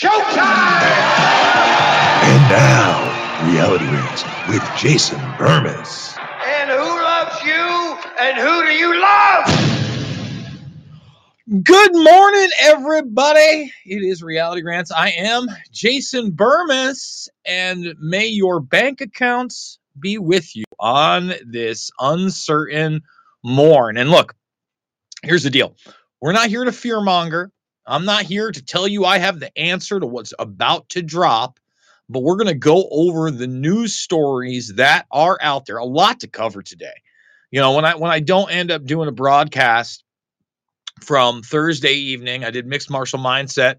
Showtime! And now, Reality Rants with Jason Bermas. And who loves you? And who do you love? Good morning, everybody. It is Reality Rants. I am Jason Bermas, and may your bank accounts be with you on this uncertain morn. And look, here's the deal we're not here to fearmonger. I'm not here to tell you I have the answer to what's about to drop, but we're going to go over the news stories that are out there. A lot to cover today. You know, when I when I don't end up doing a broadcast from Thursday evening. I did mixed martial mindset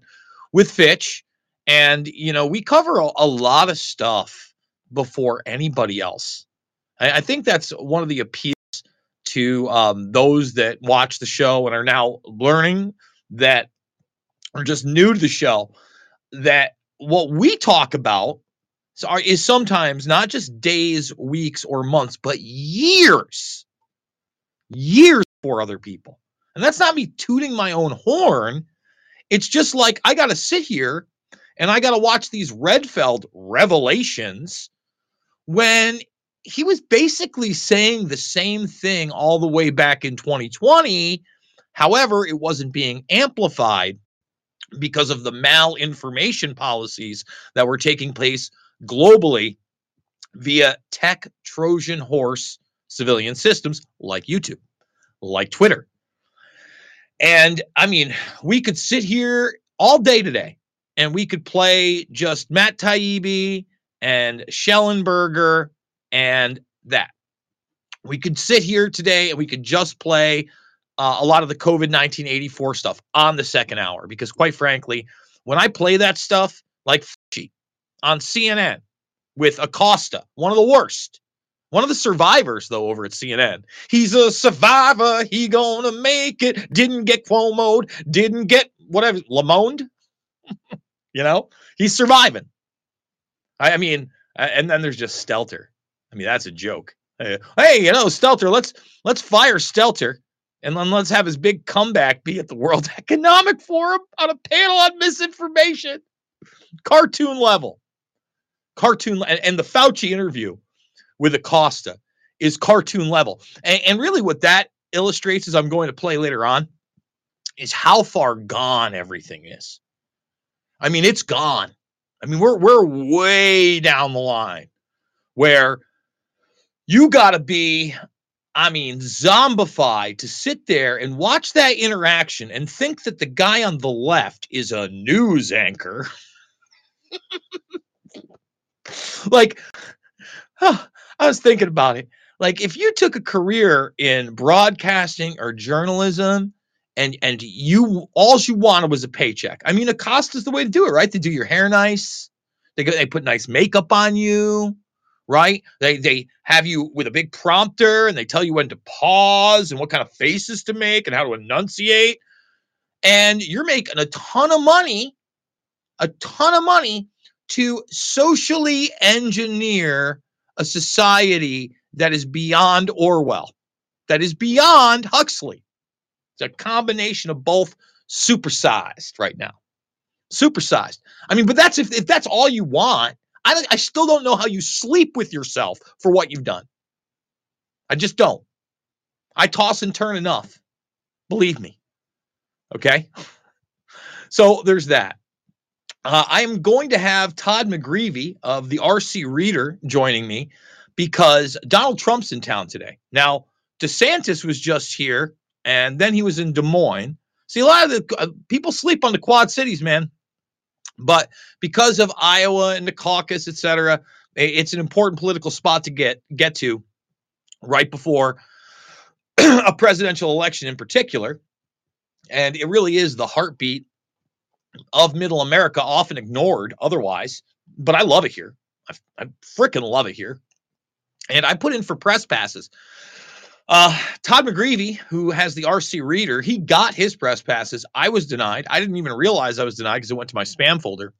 with Fitch, and you know we cover a, a lot of stuff before anybody else. I, I, think that's one of the appeals to um, those that watch the show and are now learning that are just new to the show that what we talk about is sometimes not just days, weeks, or months, but years, years for other people. And that's not me tooting my own horn. It's just like I got to sit here and I got to watch these Redfield revelations when he was basically saying the same thing all the way back in 2020. However, it wasn't being amplified because of the malinformation policies that were taking place globally via tech Trojan horse civilian systems like YouTube, like Twitter, and I mean, we could sit here all day today and we could play just Matt Taibbi and Shellenberger and that. We could sit here today and we could just play uh, a lot of the COVID 1984 stuff on the second hour because, quite frankly, when I play that stuff like on CNN with Acosta, one of the worst, one of the survivors, though, over at CNN. He's a survivor. He gonna make it. Didn't get Cuomo. Didn't get whatever Lemon. you know, he's surviving. I, I, mean, and then there's just Stelter. I mean, that's a joke. Hey, you know, Stelter. Let's let's fire Stelter, and then let's have his big comeback be at the World Economic Forum on a panel on misinformation. Cartoon level. Cartoon and, and the Fauci interview with Acosta is cartoon level. And, and really, what that illustrates, as I'm going to play later on, is how far gone everything is. I mean, it's gone. I mean, we're we're way down the line where you got to be, I mean, zombified to sit there and watch that interaction and think that the guy on the left is a news anchor. like, I was thinking about it. Like if you took a career in broadcasting or journalism and and you all you wanted was a paycheck. I mean, Acosta's the way to do it, right? They do your hair nice. They go, they put nice makeup on you, right? They they have you with a big prompter and they tell you when to pause and what kind of faces to make and how to enunciate. And you're making a ton of money, a ton of money to socially engineer a society that is beyond Orwell, that is beyond Huxley. It's a combination of both supersized right now. Supersized. I mean, but that's if, if that's all you want, I, I still don't know how you sleep with yourself for what you've done. I just don't. I toss and turn enough. Believe me. Okay. So there's that. Uh, I am going to have Todd McGreevy of the RC Reader joining me because Donald Trump's in town today. Now, DeSantis was just here and then he was in Des Moines. See, a lot of the uh, people sleep on the Quad Cities, man. But because of Iowa and the caucus, et cetera, it's an important political spot to get get to right before a presidential election in particular. And it really is the heartbeat of middle America, often ignored otherwise. But I love it here. I, I freaking love it here. And I put in for press passes. Uh, Todd McGreevy, who has the RC Reader, he got his press passes. I was denied. I didn't even realize I was denied because it went to my spam folder.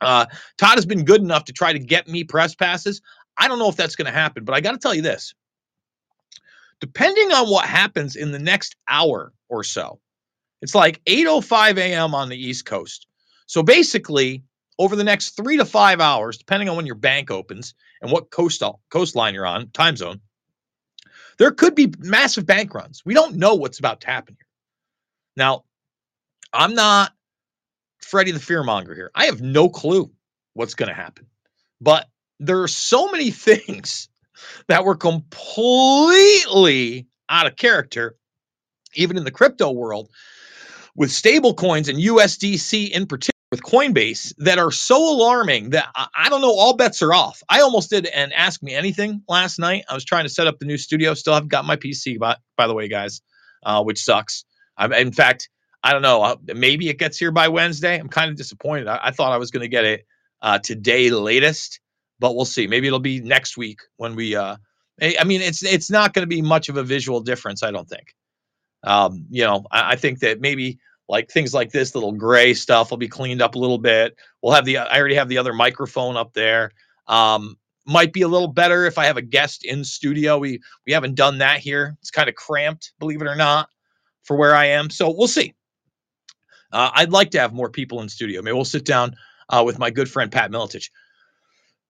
Uh, Todd has been good enough to try to get me press passes. I don't know if that's going to happen, but I got to tell you this. Depending on what happens in the next hour or so, it's like 8:05 a.m. on the East Coast. So basically, over the next three to five hours, depending on when your bank opens and what coastal coastline you're on, time zone, there could be massive bank runs. We don't know what's about to happen here. Now, I'm not Freddie the fearmonger here. I have no clue what's going to happen. But there are so many things that were completely out of character, even in the crypto world, with stable coins and USDC in particular with Coinbase that are so alarming that I, I don't know, all bets are off. I almost did an Ask Me Anything last night. I was trying to set up the new studio. Still haven't got my PC, by, by the way, guys, uh, which sucks. I'm, in fact, I don't know. uh, Maybe it gets here by Wednesday. I'm kind of disappointed. I, I thought I was going to get it uh, today latest, but we'll see. Maybe it'll be next week when we. Uh, I mean, it's it's not going to be much of a visual difference. I don't think. Um, you know, I, I think that maybe like things like this little gray stuff will be cleaned up a little bit. We'll have the. I already have the other microphone up there. Um, might be a little better if I have a guest in studio. We we haven't done that here. It's kind of cramped, believe it or not, for where I am. So we'll see. Uh, I'd like to have more people in studio. Maybe we'll sit down uh, with my good friend Pat Miletich.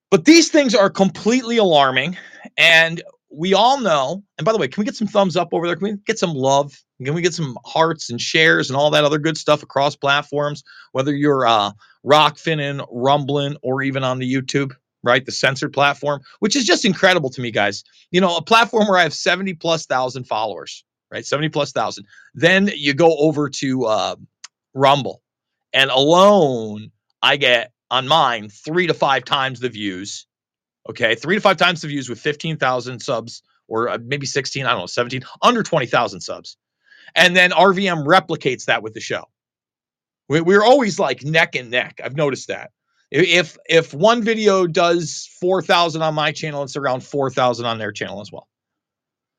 But these things are completely alarming, and we all know. And by the way, can we get some thumbs up over there? Can we get some love? Can we get some hearts and shares and all that other good stuff across platforms? Whether you're uh, Rokfin, Rumbling, or even on the YouTube, right? The censored platform, which is just incredible to me, guys. You know, a platform where I have 70 plus thousand followers, right? 70 plus thousand. Then you go over to uh, Rumble, and alone I get on mine three to five times the views. Okay, three to five times the views with 15,000 subs, or uh, maybe 16, I don't know, 17, under 20,000 subs. And then RVM replicates that with the show. We, we're always like neck and neck. I've noticed that. If if one video does 4,000 on my channel, it's around 4,000 on their channel as well.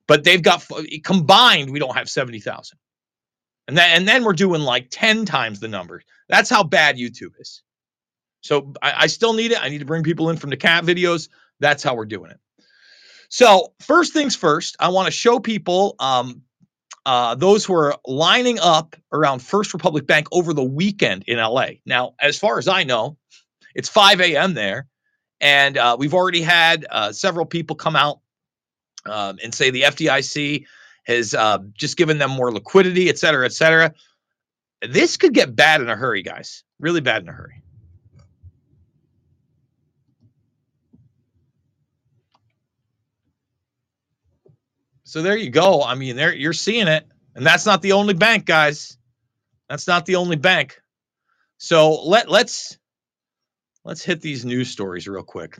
But they've got combined, we don't have 70,000. And then and then we're doing like 10 times the number. That's how bad YouTube is. So I, I still need it. I need to bring people in from the cat videos. That's how we're doing it. So first things first, I want to show people um, uh, those who are lining up around First Republic Bank over the weekend in LA. Now, as far as I know, it's 5 a.m. there, and uh, we've already had uh, several people come out um, and say the FDIC has uh, just given them more liquidity, et cetera, et cetera. This could get bad in a hurry, guys. Really bad in a hurry. So there you go. I mean, there you're seeing it, and that's not the only bank, guys. That's not the only bank. So let let's let's hit these news stories real quick.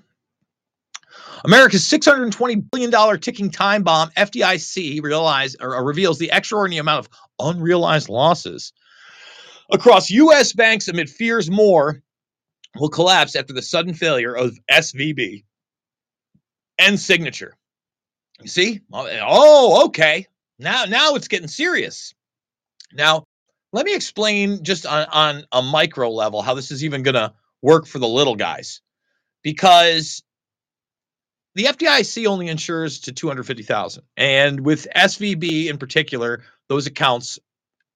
America's 620 billion dollar ticking time bomb, FDIC, realize or reveals the extraordinary amount of unrealized losses across U.S. banks amid fears more will collapse after the sudden failure of SVB and Signature. You see? Eh, oh, okay. Now, now it's getting serious. Now, let me explain just on, on a micro level how this is even going to work for the little guys, because the FDIC only insures to 250,000. And with SVB in particular, those accounts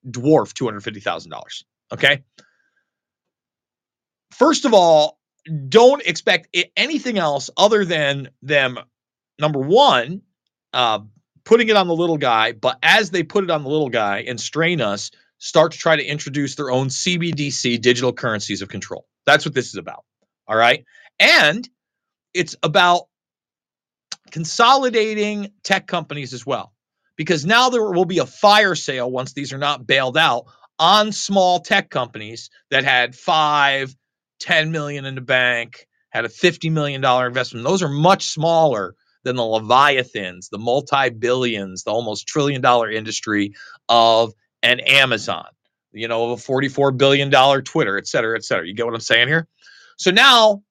dwarf $250,000. Okay? First of all, don't expect anything else other than them number 1 uh putting it on the little guy, but as they put it on the little guy and strain us, start to try to introduce their own CBDC digital currencies of control. That's what this is about. All right? And it's about consolidating tech companies as well because now there will be a fire sale once these are not bailed out on small tech companies that had five 10 million in the bank had a 50 million dollar investment those are much smaller than the leviathans the multi-billions the almost trillion dollar industry of an amazon you know of a 44 billion dollar twitter et cetera et cetera you get what i'm saying here so now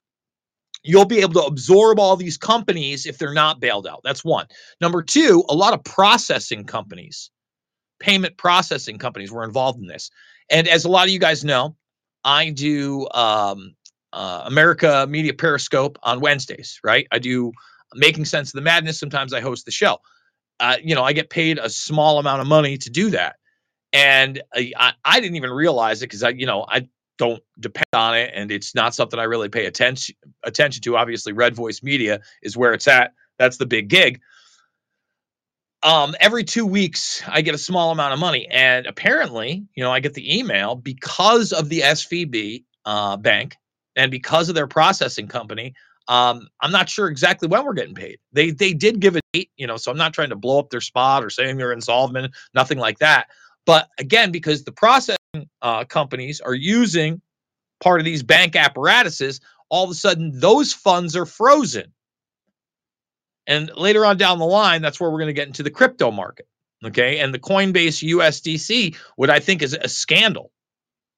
you'll be able to absorb all these companies if they're not bailed out. That's one. Number two, a lot of processing companies, payment processing companies were involved in this. And as a lot of you guys know, I do um, uh, America Media Periscope on Wednesdays, right? I do Making Sense of the Madness. Sometimes I host the show. Uh, you know, I get paid a small amount of money to do that. And I, I, didn't even realize it because I, you know, I don't depend on it and it's not something I really pay attention attention to. Obviously, Red Voice Media is where it's at. That's the big gig. Um, every two weeks, I get a small amount of money, and apparently, you know, I get the email because of the SVB uh, bank and because of their processing company. Um, I'm not sure exactly when we're getting paid. They they did give a date, you know, so I'm not trying to blow up their spot or saying they're insolvent, nothing like that. But again, because the processing uh, companies are using part of these bank apparatuses, all of a sudden those funds are frozen. And later on down the line, that's where we're going to get into the crypto market. Okay. And the Coinbase USDC, what I think is a scandal.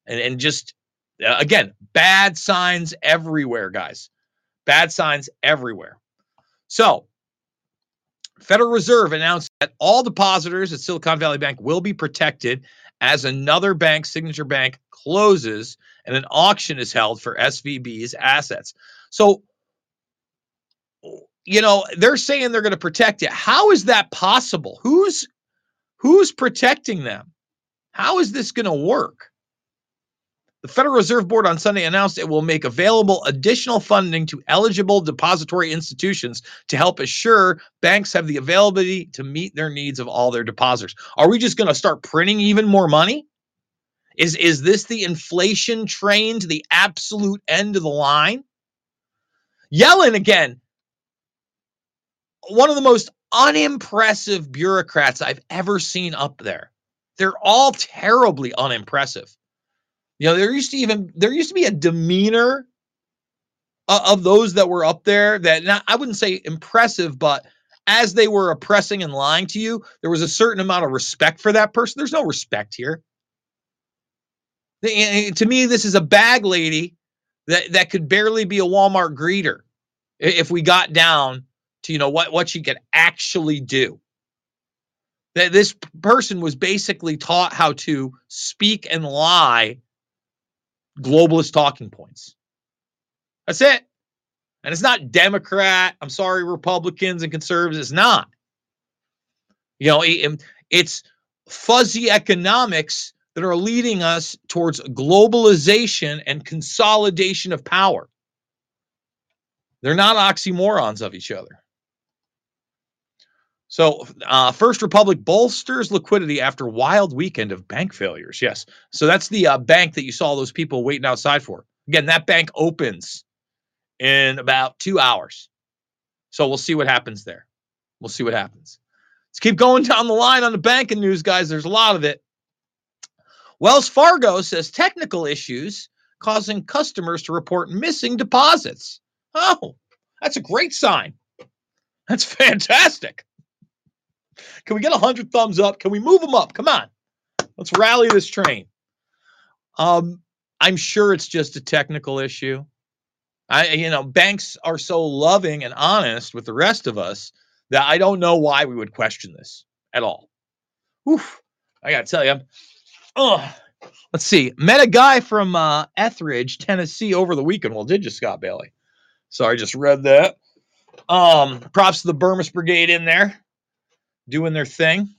And, and just, uh, again, bad signs everywhere, guys. Bad signs everywhere. So, Federal Reserve announced that all depositors at Silicon Valley Bank will be protected as another bank, Signature Bank, closes and an auction is held for SVB's assets. So, you know, they're saying they're going to protect it. How is that possible? Who's who's protecting them? How is this going to work? The Federal Reserve Board on Sunday announced it will make available additional funding to eligible depository institutions to help assure banks have the availability to meet their needs of all their depositors. Are we just going to start printing even more money? Is is this the inflation train to the absolute end of the line? Yellen again, one of the most unimpressive bureaucrats I've ever seen up there. They're all terribly unimpressive. You know, there used to even there used to be a demeanor of, of those that were up there that not, I wouldn't say impressive, but as they were oppressing and lying to you, there was a certain amount of respect for that person. There's no respect here. The- eh, eh, To me, this is a bag lady that, that could barely be a Walmart greeter if we got down to you know what what she could actually do. That this person was basically taught how to speak and lie globalist talking points. That's it. And it's not Democrat. I'm sorry, Republicans and conservatives. It's not. You know, it- um, it's fuzzy economics that are leading us towards globalization and consolidation of power. They're not oxymorons of each other. So, uh, First Republic bolsters liquidity after wild weekend of bank failures. Yes. So that's the uh, bank that you saw those people waiting outside for. Again, that bank opens in about two hours. So we'll see what happens there. We'll see what happens. Let's keep going down the line on the banking news, guys. There's a lot of it. Wells Fargo says technical issues causing customers to report missing deposits. Oh, that's a great sign. That's fantastic. Can we get 100 thumbs up? Can we move them up? Come on. Let's rally this train. Um, I'm sure it's just a technical issue. I, you know, banks are so loving and honest with the rest of us that I don't know why we would question this at all. Oof, I gotta tell you, oh, let's see. Met a guy from uh, Etheridge, Tennessee, over the weekend. Well, did you, Scott Bailey? Sorry, just read that. Um, props to the Bermas Brigade in there doing their thing.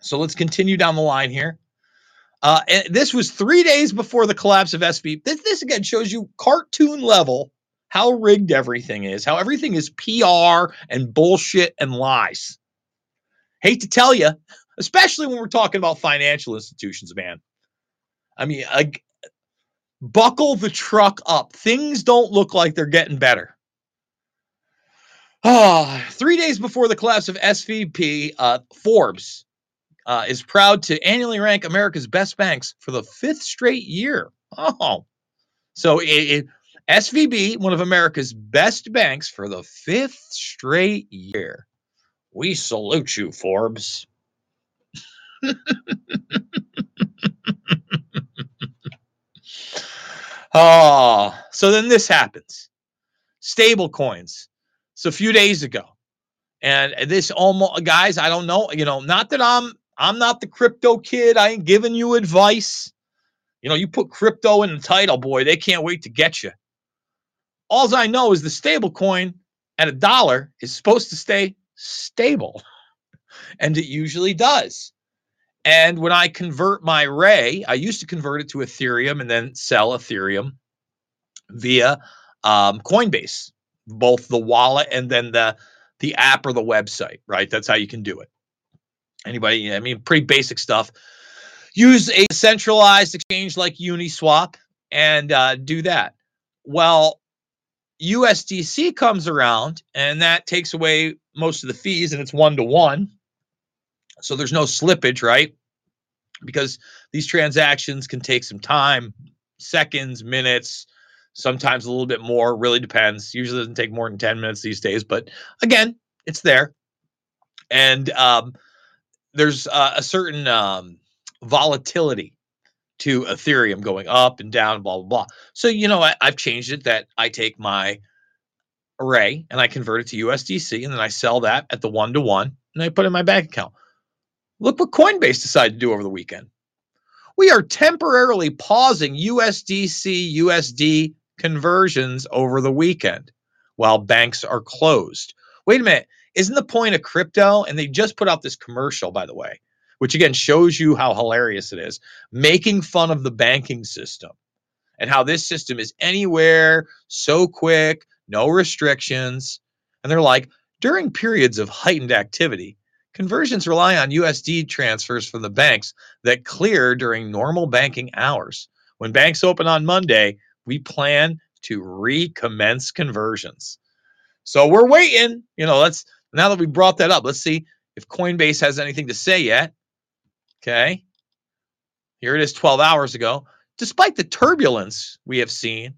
So let's continue down the line here. Uh, this was three days before the collapse of SB. This, this again shows you cartoon level how rigged everything is, how everything is PR and bullshit and lies. Hate to tell you, especially when we're talking about financial institutions, man. I mean, I, buckle the truck up. Things don't look like they're getting better. Ah, three days before the collapse of SVB, uh, Forbes uh, is proud to annually rank America's best banks for the fifth straight year. Oh, so it, it, SVB, one of America's best banks for the fifth straight year. We salute you, Forbes. oh, so then this happens. Stable coins. So a few days ago. And this almost guys, I don't know, you know, not that I'm I'm not the crypto kid. I ain't giving you advice. You know, you put crypto in the title, boy, they can't wait to get you. All I know is the stable coin at a dollar is supposed to stay stable. And it usually does. And when I convert my Ray, I used to convert it to Ethereum and then sell Ethereum via um, Coinbase, both the wallet and then the the app or the website. Right, that's how you can do it. Anybody? I mean, pretty basic stuff. Use a centralized exchange like Uniswap and uh, do that. Well, USDC comes around and that takes away most of the fees and it's one to one. So there's no slippage, right? Because these transactions can take some time, seconds, minutes, sometimes a little bit more, really depends. Usually doesn't take more than 10 minutes these days, but again, it's there. And um, there's uh, a certain um, volatility to Ethereum going up and down, blah, blah, blah. So, you know, I, I've changed it that I take my array and I convert it to USDC and then I sell that at the one to one and I put it in my bank account. Look what Coinbase decided to do over the weekend. We are temporarily pausing USDC USD conversions over the weekend while banks are closed. Wait a minute. Isn't the point of crypto? And they just put out this commercial, by the way, which again shows you how hilarious it is, making fun of the banking system and how this system is anywhere so quick, no restrictions. And they're like, during periods of heightened activity, conversions rely on USD transfers from the banks that clear during normal banking hours. When banks open on Monday, we plan to recommence conversions. So we're waiting. You know, let's now that we brought that up, let's see if Coinbase has anything to say yet. Okay. Here it is 12 hours ago. Despite the turbulence we have seen,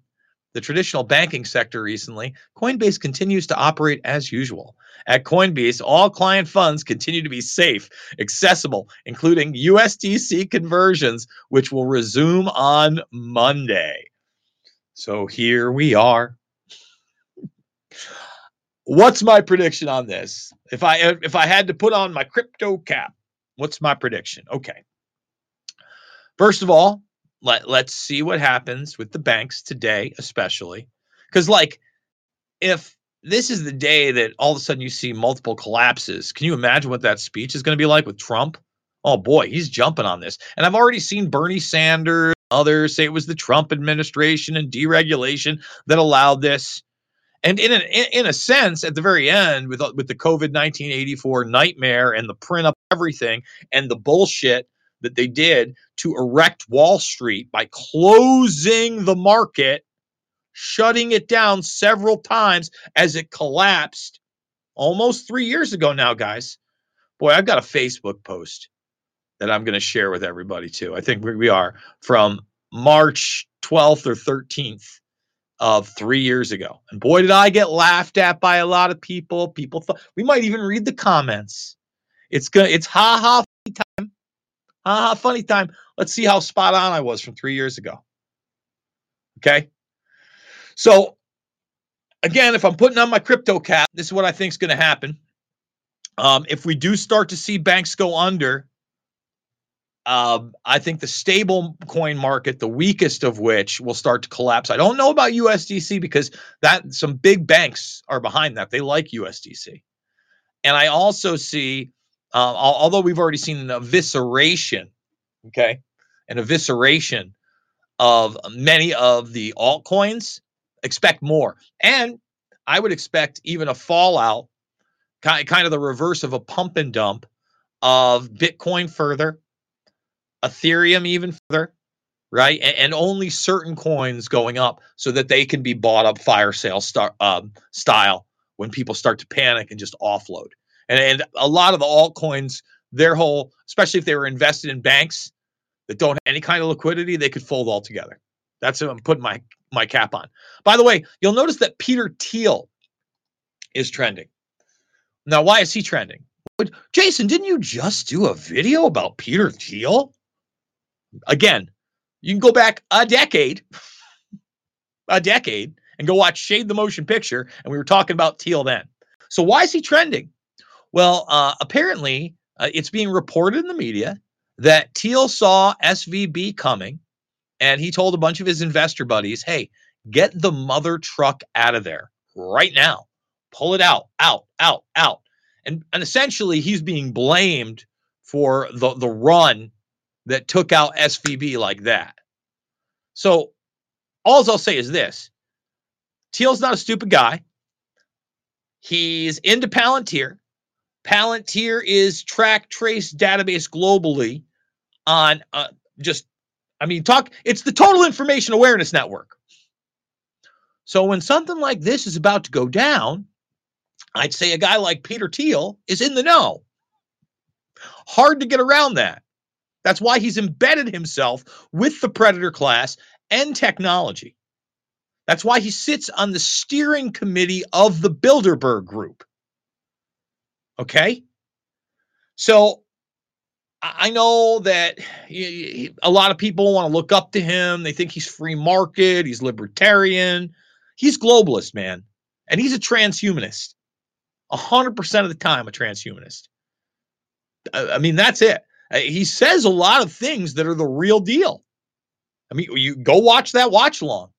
the traditional banking sector recently, Coinbase continues to operate as usual. At Coinbase, all client funds continue to be safe, accessible, including USDC conversions, which will resume on Monday. So here we are. What's my prediction on this? If I if I had to put on my crypto cap, what's my prediction? Okay. First of all, let let's see what happens with the banks today, especially because like if this is the day that all of a sudden you see multiple collapses, can you imagine what that speech is going to be like with Trump? Oh boy, he's jumping on this, and I've already seen Bernie Sanders, others say it was the Trump administration and deregulation that allowed this. And in, an, in a sense, at the very end, with uh, with the COVID nineteen eighty four nightmare and the print up everything and the bullshit that they did to erect Wall Street by closing the market, shutting it down several times as it collapsed almost three years ago now, guys. Boy, I've got a Facebook post that I'm going to share with everybody too. I think we are from March 12th or 13th of three years ago. And boy, did I get laughed at by a lot of people. People thought we might even read the comments. It's good. It's ha ha funny time. Ha ha funny time. Let's see how spot on I was from three years ago. Okay. So again, if I'm putting on my crypto cap, this is what I think is going to happen. Um, if we do start to see banks go under, um, I think the stable coin market, the weakest of which, will start to collapse. I don't know about USDC because that some big banks are behind that. They like USDC, and I also see, uh, although we've already seen an evisceration, okay, an evisceration of many of the altcoins. Expect more, and I would expect even a fallout, kind of the reverse of a pump and dump of Bitcoin further Ethereum even further, right? And, and, only certain coins going up so that they can be bought up fire sale star, um, style when people start to panic and just offload. And, and a lot of the altcoins, their whole, especially if they were invested in banks that don't have any kind of liquidity, they could fold altogether. That's what I'm putting my my cap on. By the way, you'll notice that Peter Thiel is trending. Now, why is he trending? Jason, didn't you just do a video about Peter Thiel? Again, you can go back a decade, a decade, and go watch Shade the Motion Picture. And we were talking about Thiel then. So why is he trending? Well, uh, apparently uh, it's being reported in the media that Thiel saw SVB coming and he told a bunch of his investor buddies, hey, get the mother truck out of there right now. Pull it out, out, out, out. And, and essentially, he's being blamed for the, the run that took out SVB like that. So, all I'll say is this Thiel's not a stupid guy. He's into Palantir. Palantir is track, trace, database globally on uh, just, I mean, talk, it's the total information awareness network. So when something like this is about to go down, I'd say a guy like Peter Thiel is in the know. Hard to get around that. That's why he's embedded himself with the Predator class and technology. That's why he sits on the steering committee of the Bilderberg Group. Okay? So I know that a lot of people want to look up to him. They think he's free market, he's libertarian. He's globalist, man. And he's a transhumanist. 100% of the time, a transhumanist. I mean, that's it. Uh, he says a lot of things that are the real deal. I mean, you go watch that watch long.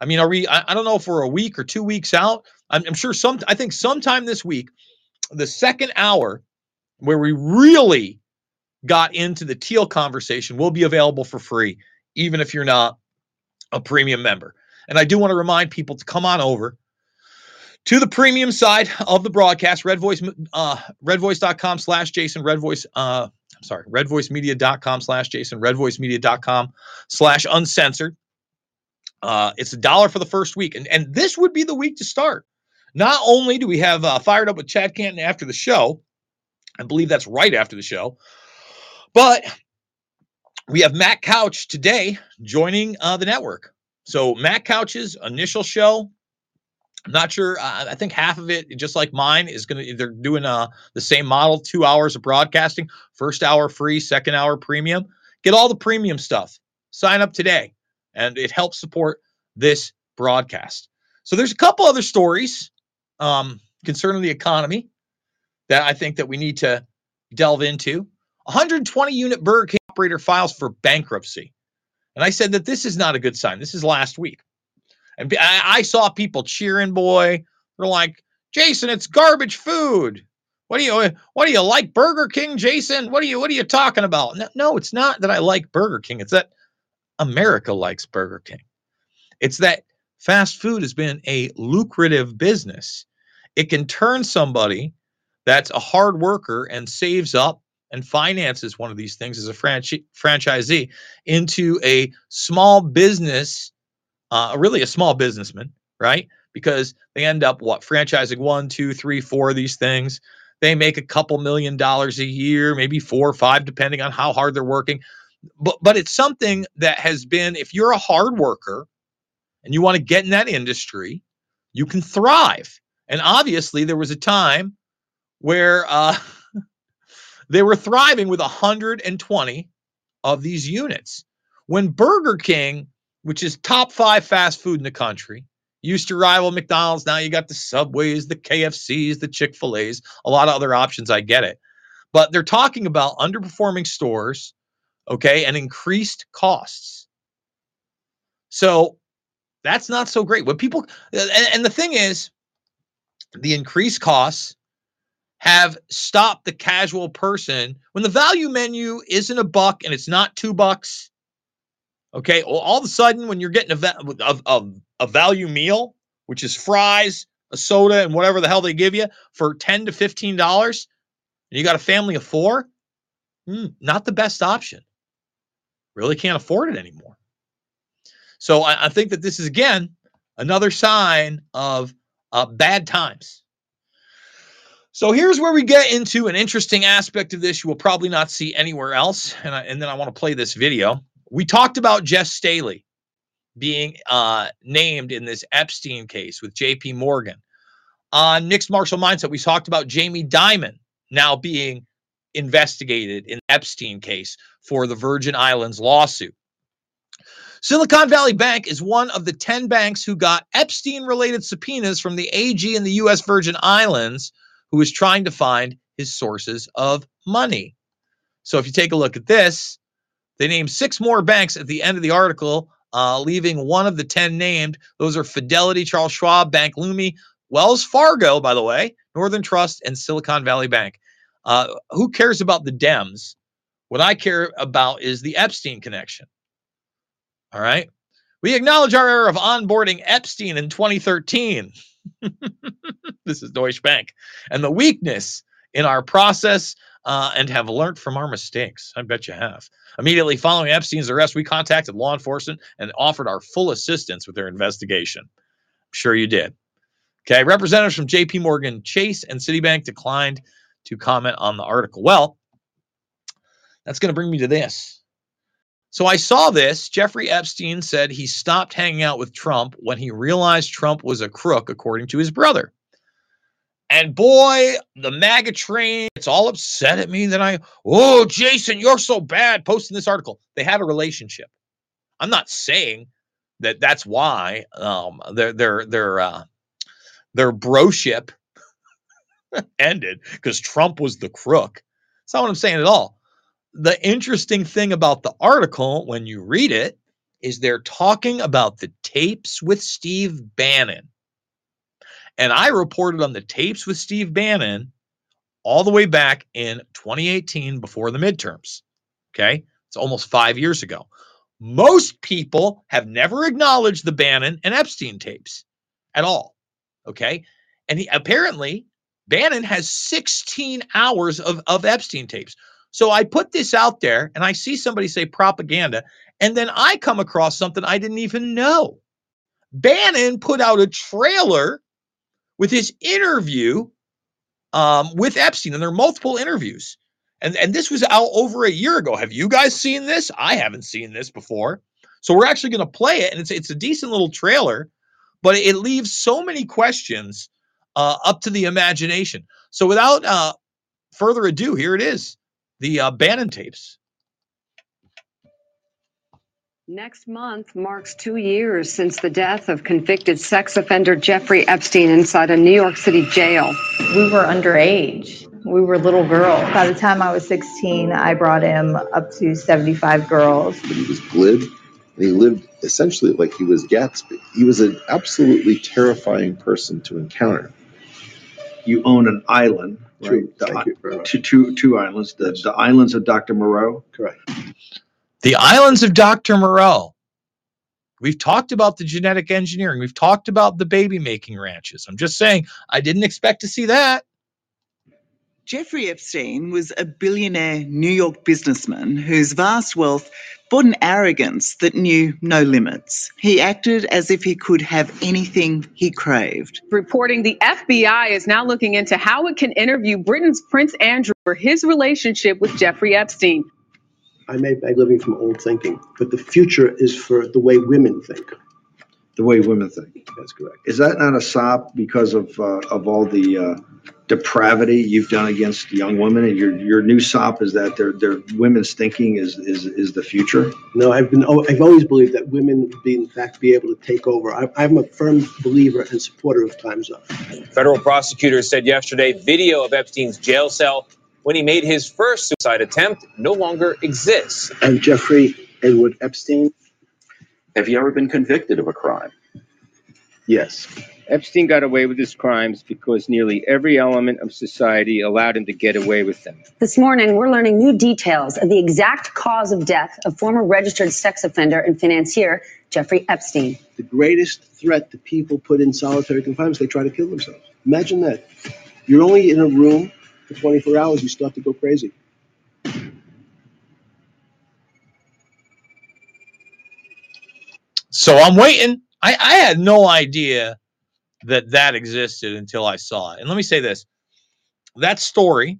I mean, are we? I, I don't know if we're a week or two weeks out. I'm, I'm sure some. I think sometime this week, the second hour where we really got into the Thiel conversation will be available for free, even if you're not a premium member. And I do want to remind people to come on over to the premium side of the broadcast, Red Voice, uh, redvoice.com slash Jason, Red Voice, uh, I'm sorry, redvoicemedia.com slash Jason, redvoicemedia.com slash uncensored. Uh, it's a dollar for the first week. And, and this would be the week to start. Not only do we have uh, Fired Up with Chad Caton after the show, I believe that's right after the show, but we have Matt Couch today joining uh, the network. So Matt Couch's initial show I'm not sure. Uh, I think half of it, just like mine, is going to, they're doing uh, the same model two hours of broadcasting, first hour free, second hour premium. Get all the premium stuff. Sign up today, and it helps support this broadcast. So there's a couple other stories um, concerning the economy that I think that we need to delve into. 120 unit Burger King operator files for bankruptcy. And I said that this is not a good sign. This is last week. And I, I saw people cheering, boy. They're like, Jason, it's garbage food. What do you what do you like Burger King, Jason? What are you what are you talking about? No, no, it's not that I like Burger King. It's that America likes Burger King. It's that fast food has been a lucrative business. It can turn somebody that's a hard worker and saves up and finances one of these things as a franchi- franchisee into a small business uh, really a small businessman, right? Because they end up what franchising one, two, three, four of these things. They make a couple million dollars a year, maybe four or five, depending on how hard they're working. But but it's something that has been, if you're a hard worker and you want to get in that industry, you can thrive. And obviously, there was a time where uh, they were thriving with 120 of these units. When Burger King which is top five fast food in the country. Used to rival McDonald's. Now you got the Subways, the KFCs, the Chick fil A's, a lot of other options. I get it. But they're talking about underperforming stores, okay, and increased costs. So that's not so great. What people, and, and the thing is, the increased costs have stopped the casual person when the value menu isn't a buck and it's not two bucks. Okay, well, all of a sudden, when you're getting a, a, a, a value meal, which is fries, a soda, and whatever the hell they give you for ten to fifteen dollars, and you got a family of four, hmm, not the best option. Really can't afford it anymore. So I, I think that this is again another sign of uh, bad times. So here's where we get into an interesting aspect of this you will probably not see anywhere else. And, I, and then I want to play this video. We talked about Jes Staley being uh, named in this Epstein case with JP Morgan. On Mixed Martial Mindset, we talked about Jamie Dimon now being investigated in Epstein case for the Virgin Islands lawsuit. Silicon Valley Bank is one of the 10 banks who got Epstein related subpoenas from the AG in the US Virgin Islands who is trying to find his sources of money. So if you take a look at this, they name six more banks at the end of the article, uh, leaving one of the 10 named. Those are Fidelity, Charles Schwab, Bank Leumi, Wells Fargo, by the way, Northern Trust, and Silicon Valley Bank. Uh, who cares about the Dems? What I care about is the Epstein connection. All right. We acknowledge our error of onboarding Epstein in 2013. this is Deutsche Bank. And the weakness in our process uh, and have learned from our mistakes. I bet you have. Immediately following Epstein's arrest, we contacted law enforcement and offered our full assistance with their investigation. I'm sure you did. Okay, representatives from JP Morgan Chase and Citibank declined to comment on the article. Well, that's going to bring me to this. So I saw this. Jeffrey Epstein said he stopped hanging out with Trump when he realized Trump was a crook, according to his brother. And boy, the MAGA train, it's all upset at me that I, oh, Jason, you're so bad posting this article. They had a relationship. I'm not saying that that's why um, their their their uh, their broship ended because Trump was the crook. That's not what I'm saying at all. The interesting thing about the article, when you read it, is they're talking about the tapes with Steve Bannon. And I reported on the tapes with Steve Bannon all the way back in 2018 before the midterms. Okay. It's almost five years ago. Most people have never acknowledged the Bannon and Epstein tapes at all. Okay. And he apparently Bannon has 16 hours of, of Epstein tapes. So I put this out there and I see somebody say propaganda, and then I come across something I didn't even know. Bannon put out a trailer with his interview um, with Epstein, and there are multiple interviews. And, and this was out over a year ago. Have you guys seen this? I haven't seen this before. So we're actually going to play it, and it's it's a decent little trailer, but it leaves so many questions uh, up to the imagination. So without uh, further ado, here it is: the uh, Bannon tapes. Next month marks two years since the death of convicted sex offender Jeffrey Epstein inside a New York City jail. We were underage. We were little girls. By the time I was 16, I brought him up to 75 girls. He was glib and he lived essentially like he was Gatsby. He was an absolutely terrifying person to encounter. You own an island, right? True. The Thank i- you very much. Two, two, two islands, the, the islands of Dr. Moreau. Correct. The islands of Dr. Moreau. We've talked about the genetic engineering. We've talked about the baby making ranches. I'm just saying, I didn't expect to see that. Jeffrey Epstein was a billionaire New York businessman whose vast wealth brought an arrogance that knew no limits. He acted as if he could have anything he craved. Reporting the FBI is now looking into how it can interview Britain's Prince Andrew for his relationship with Jeffrey Epstein. I made my living from old thinking, but the future is for the way women think. The way women think. That's correct. Is that not a sop because of uh, of all the uh, depravity you've done against young women? And your your new sop is that their their women's thinking is is is the future. No, I've been. oh, I've always believed that women would be, in fact, be able to take over. I, I'm a firm believer and supporter of Time's Up. Federal prosecutors said yesterday video of Epstein's jail cell when he made his first suicide attempt no longer exists. And Jeffrey Edward Epstein? Have you ever been convicted of a crime? Yes. Epstein got away with his crimes because nearly every element of society allowed him to get away with them. This morning, we're learning new details of the exact cause of death of former registered sex offender and financier Jeffrey Epstein. The greatest threat that people put in solitary confinement is they try to kill themselves. Imagine that. You're only in a room for 24 hours, you start to go crazy. So I'm waiting. I, I had no idea that that existed until I saw it. And let me say this that story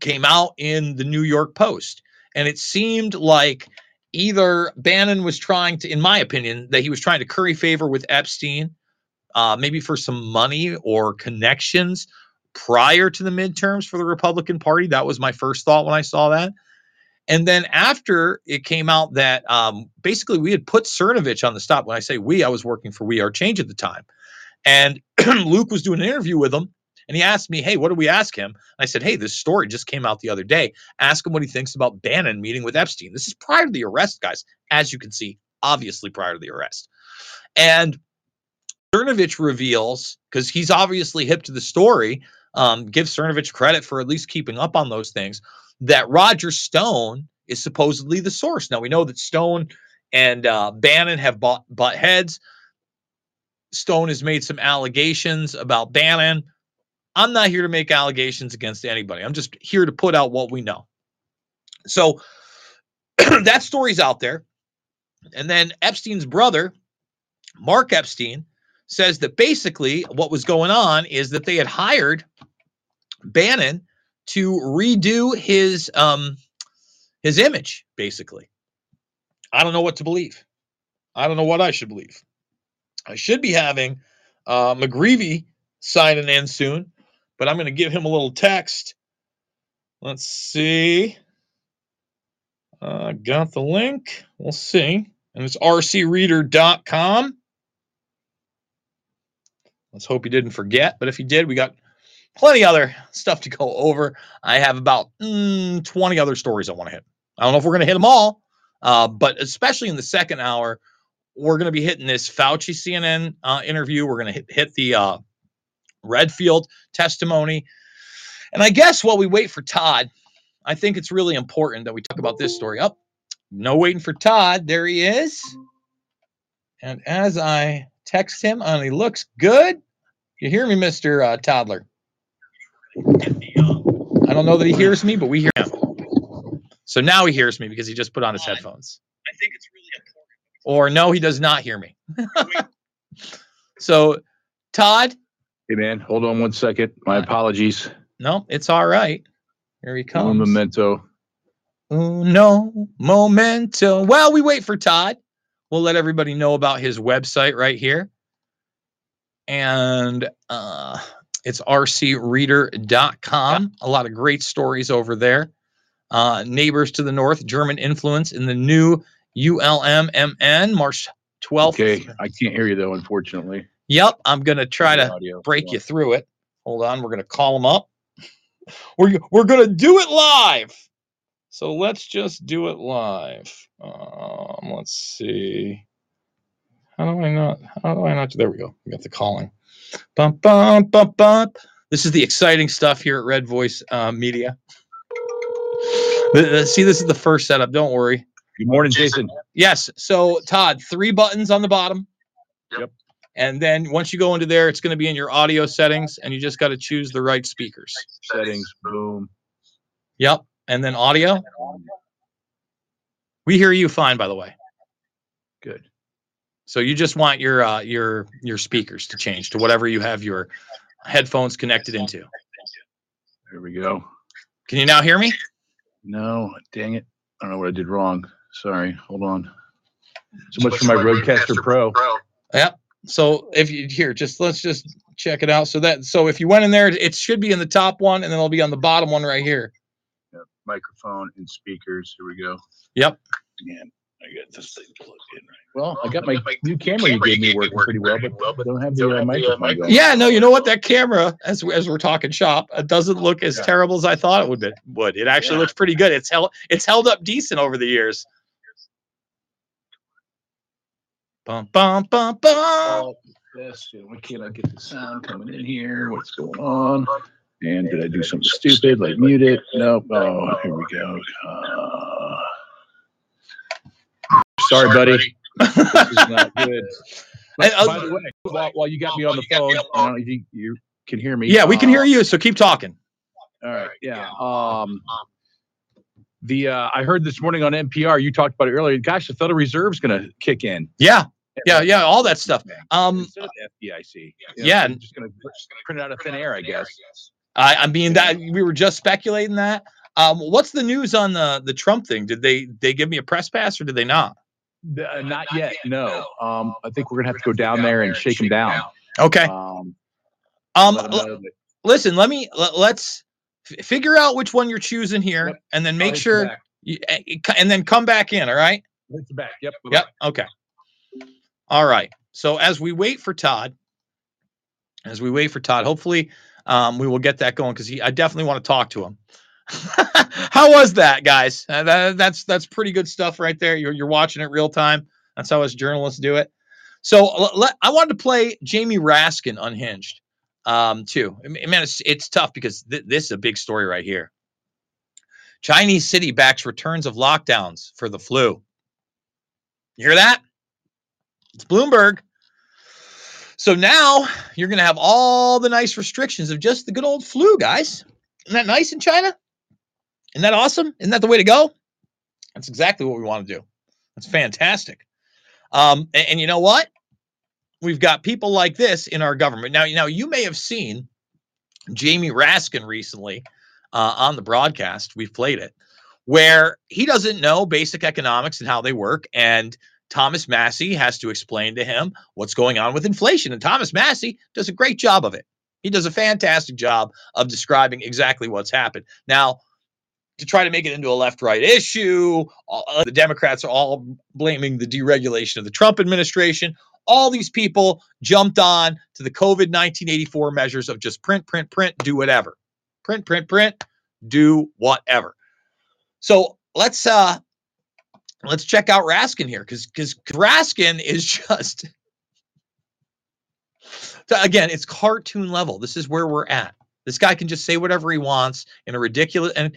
came out in the New York Post, and it seemed like either Bannon was trying to, in my opinion, that he was trying to curry favor with Epstein, uh, maybe for some money or connections prior to the midterms for the Republican Party. That was my first thought when I saw that. And then after it came out that um, basically we had put Cernovich on the stop. When I say we, I was working for We Are Change at the time. And Luke was doing an interview with him. And he asked me, Hey, what do we ask him? And I said, Hey, this story just came out the other day. Ask him what he thinks about Bannon meeting with Epstein. This is prior to the arrest, guys. As you can see, obviously prior to the arrest. And Cernovich reveals, because he's obviously hip to the story, um, give Cernovich credit for at least keeping up on those things, that Roger Stone is supposedly the source. Now, we know that Stone and uh, Bannon have bought, butt heads. Stone has made some allegations about Bannon. I'm not here to make allegations against anybody. I'm just here to put out what we know. So that story's out there. And then Epstein's brother, Mark Epstein, says that basically what was going on is that they had hired Bannon to redo his um his image basically. I don't know what to believe. I don't know what I should believe. I should be having uh, McGreevy signing in soon, but I'm going to give him a little text. Let's see. Uh, got the link. We'll see. And it's rcreader.com. Let's hope he didn't forget. But if he did, we got plenty other stuff to go over. I have about mm, 20 other stories I want to hit. I don't know if we're going to hit them all, uh, but especially in the second hour, we're going to be hitting this Fauci CNN uh, interview. We're going to hit, hit the uh, Redfield testimony. And I guess while we wait for Todd, I think it's really important that we talk about this story. Up, oh, no waiting for Todd. There he is. And as I text him, and he looks good. You hear me, Mister Toddler? I don't know that he hears me, but we hear him. So now he hears me because he just put on his headphones. I think it's really important. Or no, he does not hear me. so, Todd. Hey man, hold on one second. My apologies. No, it's all right. Here he comes. Un memento. no momento. Well, we wait for Todd. We'll let everybody know about his website right here. And uh, it's rcreader.com. A lot of great stories over there. Uh, neighbors to the north, German influence in the new ULMMN, March 12th. Okay, I can't hear you though, unfortunately. Yep, I'm going to try to audio. break you through it. Hold on, we're going to call them up. We're, we're going to do it live. So let's just do it live. Um, let's see. How do I not? How do I not? There we go. We got the calling. Bum, bum, bum, bum. This is the exciting stuff here at Red Voice uh, Media. See, this is the first setup. Don't worry. Good morning, Jason. Yes. So, Todd, three buttons on the bottom. Yep. And then once you go into there, it's going to be in your audio settings, and you just got to choose the right speakers. Settings. Boom. Yep. And then audio. We hear you fine, by the way. Good. So you just want your uh, your your speakers to change to whatever you have your headphones connected into. There we go. Can you now hear me? No, dang it. I don't know what I did wrong. Sorry. Hold on. So much for my RODECaster Pro. Yep. So if you here, just let's just check it out. So that so if you went in there, it should be in the top one, and then it'll be on the bottom one right here. Yep. Microphone and speakers. Here we go. Yep. Again. I got this thing plugged in. right. Well, I got my new camera you gave me working pretty well, but don't have the uh, microphone going. Yeah, no, you know what? That camera, as as we're talking shop, it doesn't look as terrible as I thought it would. Be, would it actually looks pretty good? It's held it's held up decent over the years. Bum bum bum bum. Oh, yes. yeah, Why can't I get the sound coming in here? What's going on? And did I do something stupid like mute it? Nope. Oh, here we go. Uh, sorry, buddy. this is not good. But, uh, by the way, while, while you got me on the phone, I don't know if you, you can hear me. Yeah, we can Uh, hear you. So keep talking. All right. Yeah. Um, the uh, I heard this morning on NPR. You talked about it earlier. Gosh, the Federal Reserve's going to kick in. Yeah, yeah, yeah. All that stuff. Um, the FDIC. You know, Yeah. they're just going to print it out of thin air, I guess. I, I mean that we were just speculating that. Um, what's the news on the the Trump thing? Did they they give me a press pass or did they not? Uh, not yet. No. Um, I think we're going to have to go down there and shake them down. Okay. Um, Um, let 'em l- listen, let me let, let's f- figure out which one you're choosing here, and then make hit you sure, you, eh, eh, co- and then come back in. All right. hit you back. Yep. Yep. Okay. All right. So as we wait for Todd, as we wait for Todd, hopefully um, we will get that going because I definitely want to talk to him. how was that, guys? Uh, that, that's that's pretty good stuff right there. You're you're watching it real time. That's how us journalists do it. So I wanted to play Jamie Raskin unhinged um, too. I mean, man, it's it's tough because th- this is a big story right here. Chinese city backs returns of lockdowns for the flu. You hear that? It's Bloomberg. So now you're going to have all the nice restrictions of just the good old flu, guys. Isn't that nice in China? Isn't that awesome? Isn't that the way to go? That's exactly what we want to do. That's fantastic. Um, and, and you know what? We've got people like this in our government. Now, you know, you may have seen Jamie Raskin recently uh, on the broadcast. We've played it where he doesn't know basic economics and how they work. And Thomas Massie has to explain to him what's going on with inflation. And Thomas Massie does a great job of it. He does a fantastic job of describing exactly what's happened. Now, to try to make it into a left right issue, all, uh, the Democrats are all blaming the deregulation of the Trump administration. All these people jumped on to the COVID 1984 measures of just print, print, print, do whatever. Print, print, print, do whatever. So let's uh let's check out Raskin here because because Raskin is just So again, it's cartoon level. This is where we're at. This guy can just say whatever he wants in a ridiculous and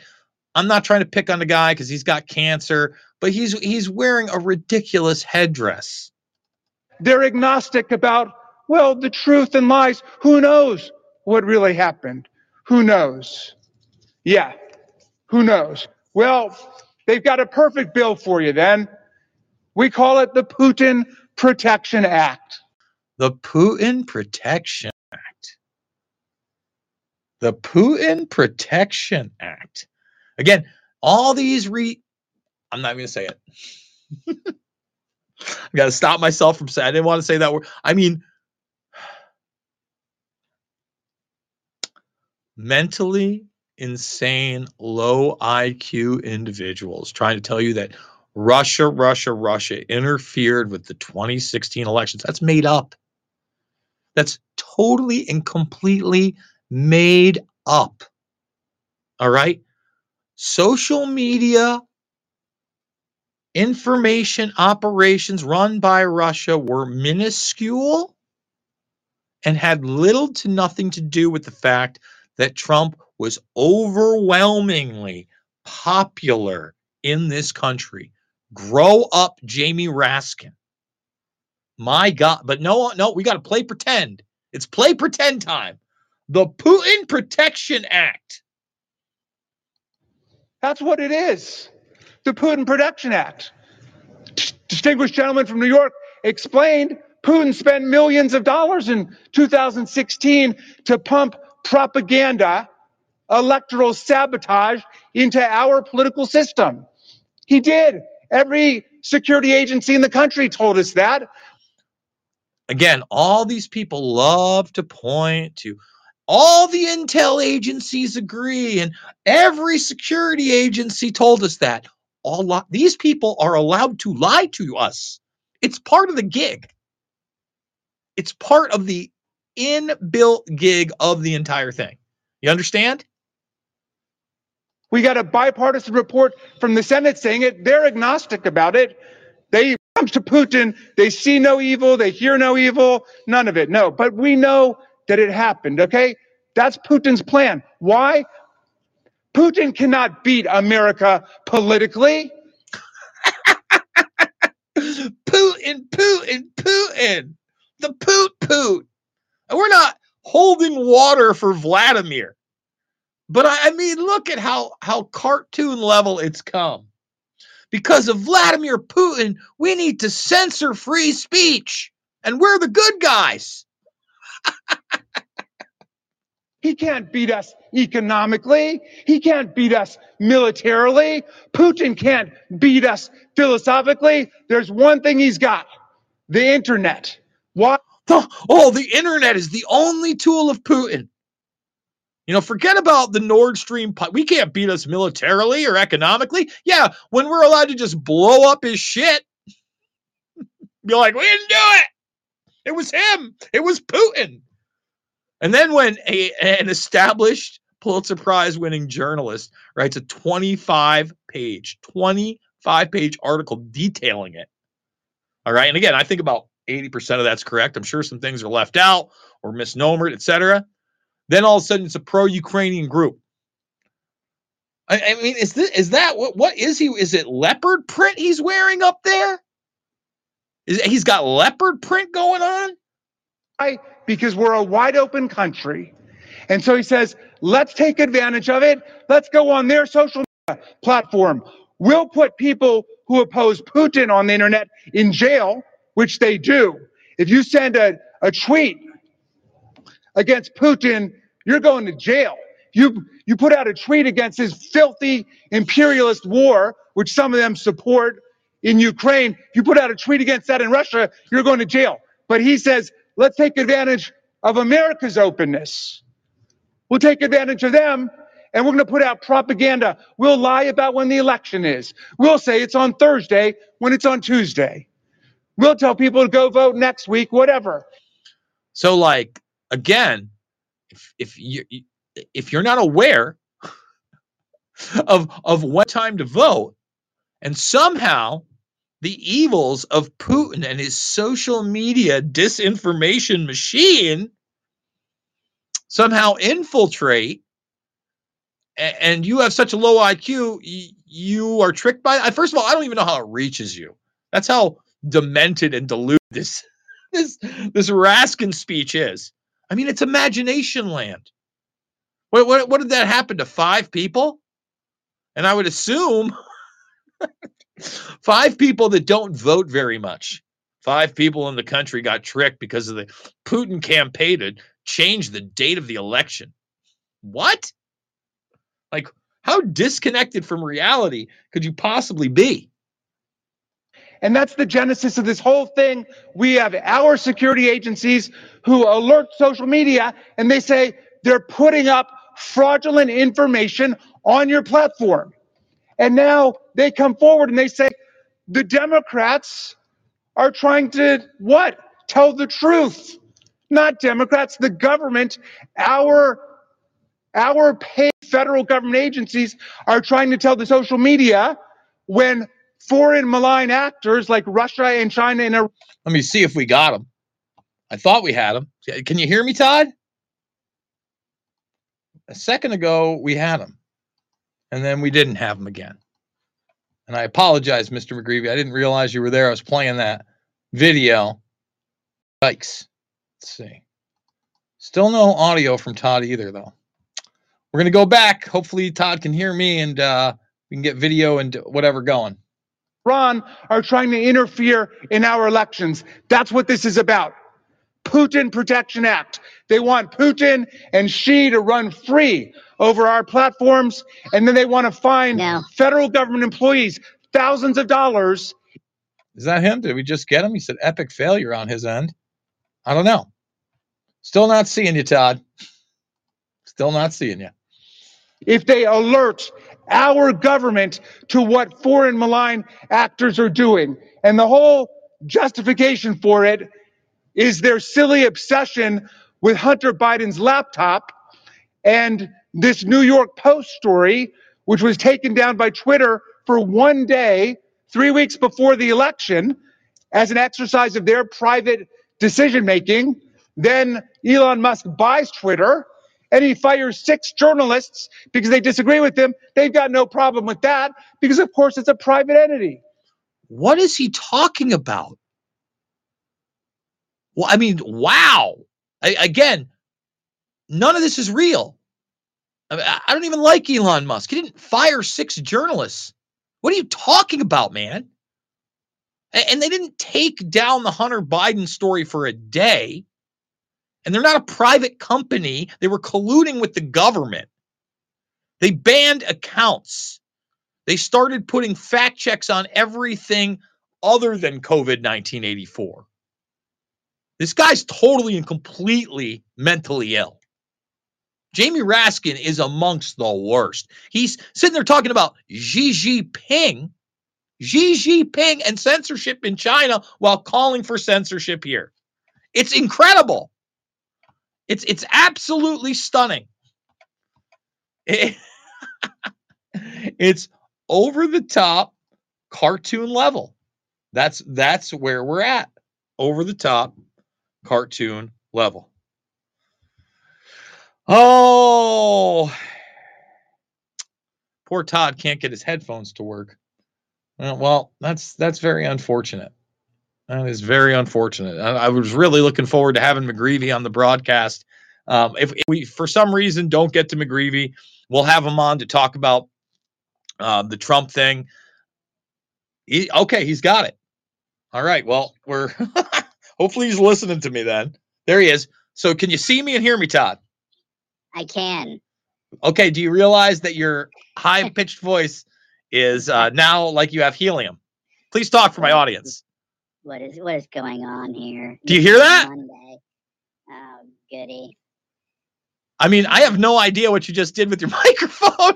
I'm not trying to pick on the guy because he's got cancer, but he's he's wearing a ridiculous headdress. They're agnostic about, well, the truth and lies. Who knows what really happened? Who knows? Yeah, who knows? Well, they've got a perfect bill for you then. We call it the Putin Protection Act. The Putin Protection Act. The Putin Protection Act. Again, all these re I'm not going to say it. I got to stop myself from saying I didn't want to say that word. I mean mentally insane, low IQ individuals trying to tell you that Russia, Russia, Russia interfered with the 2016 elections. That's made up. That's totally and completely made up. All right. Social media information operations run by Russia were minuscule and had little to nothing to do with the fact that Trump was overwhelmingly popular in this country. Grow up, Jamie Raskin. My God. But no, no, we got to play pretend. It's play pretend time. The Putin Protection Act. That's what it is. The Putin Production Act. Distinguished gentleman from New York explained Putin spent millions of dollars in 2016 to pump propaganda, electoral sabotage into our political system. He did. Every security agency in the country told us that. Again, all these people love to point to all the intel agencies agree, and every security agency told us that. all li- these people are allowed to lie to us. It's part of the gig. It's part of the inbuilt gig of the entire thing. You understand? We got a bipartisan report from the Senate saying it. They're agnostic about it. They come to Putin, they see no evil, they hear no evil, none of it. No, but we know that it happened, okay? That's Putin's plan. Why? Putin cannot beat America politically. Putin, Putin, Putin. The poot poot. We're not holding water for Vladimir. But I, I mean, look at how how cartoon level it's come. Because of Vladimir Putin, we need to censor free speech. And we're the good guys. He can't beat us economically. He can't beat us militarily. Putin can't beat us philosophically. There's one thing he's got the internet. Why? Oh, the internet is the only tool of Putin. You know, forget about the Nord Stream. We can't beat us militarily or economically. Yeah, when we're allowed to just blow up his shit, be like, we didn't do it. It was him. It was Putin. And then when a, an established Pulitzer Prize winning journalist writes a 25 page, 25 page article detailing it. All right. And again, I think about 80% of that's correct. I'm sure some things are left out or misnomered, etc. Then all of a sudden it's a pro-Ukrainian group. I, I mean, is this is that what what is he? Is it leopard print he's wearing up there? Is he's got leopard print going on? Why? Because we're a wide open country. And so he says, let's take advantage of it. Let's go on their social media platform. We'll put people who oppose Putin on the internet in jail, which they do. If you send a, a tweet against Putin, you're going to jail. You, you put out a tweet against his filthy imperialist war, which some of them support in Ukraine. You put out a tweet against that in Russia, you're going to jail. But he says, let's take advantage of America's openness. We'll take advantage of them and we're going to put out propaganda. We'll lie about when the election is. We'll say it's on Thursday when it's on Tuesday. We'll tell people to go vote next week, whatever. So, like again, if if you if you're not aware of of what time to vote, and somehow the evils of Putin and his social media disinformation machine somehow infiltrate, and you have such a low IQ, you are tricked by. I First of all, I don't even know how it reaches you. That's how demented and deluded this this this Raskin speech is. I mean, it's imagination land. What, what, what did that happen to five people? And I would assume five people that don't vote very much. Five people in the country got tricked because of the Putin campaign to change the date of the election. What? Like, how disconnected from reality could you possibly be? And that's the genesis of this whole thing. We have our security agencies who alert social media and they say they're putting up fraudulent information on your platform. And now they come forward and they say the Democrats are trying to what? Tell the truth. Not Democrats, the government, our our paid federal government agencies are trying to tell the social media when foreign malign actors like Russia and China and Iran Let me see if we got him. I thought we had him. Can you hear me, Todd? A second ago, we had him, and then we didn't have him again. And I apologize, Mr. McGreevy. I didn't realize you were there. I was playing that video. Yikes. Let's see. Still no audio from Todd either, though. We're going to go back. Hopefully, Todd can hear me and uh, we can get video and whatever going. Iran are trying to interfere in our elections. That's what this is about. Putin Protection Act. They want Putin and Xi to run free over our platforms, and then they want to fine federal government employees thousands of dollars. Is that him? Did we just get him? He said epic failure on his end. I don't know. Still not seeing you, Todd. Still not seeing you. If they alert our government to what foreign malign actors are doing. And the whole justification for it is their silly obsession with Hunter Biden's laptop and this New York Post story, which was taken down by Twitter for one day, three weeks before the election, as an exercise of their private decision making. Then Elon Musk buys Twitter and he fires six journalists because they disagree with him. They've got no problem with that because, of course, it's a private entity. What is he talking about? Well, I mean, wow. I, again, none of this is real. I, mean, I don't even like Elon Musk. He didn't fire six journalists. What are you talking about, man? And, and they didn't take down the Hunter Biden story for a day. And they're not a private company. They were colluding with the government. They banned accounts. They started putting fact checks on everything other than COVID 1984. This guy's totally and completely mentally ill. Jamie Raskin is amongst the worst. He's sitting there talking about Xi Jinping, Xi Jinping and censorship in China while calling for censorship here. It's incredible. It's it's absolutely stunning. It- it's over the top cartoon level. That's that's where we're at. Over the top cartoon level. Oh, poor Todd can't get his headphones to work. Uh, well, that's that's very unfortunate. That is very unfortunate. I, I was really looking forward to having McGreevy on the broadcast. Um, if, if we, for some reason, don't get to McGreevy, we'll have him on to talk about uh, the Trump thing. He, okay, he's got it. All right. Well, we're hopefully he's listening to me then. There he is. So, can you see me and hear me, Todd? I can. Okay. Do you realize that your high pitched voice is uh, now like you have helium? Please talk for my audience. What is what is going on here? Do you hear that? Monday. Oh, goody. I mean, I have no idea what you just did with your microphone,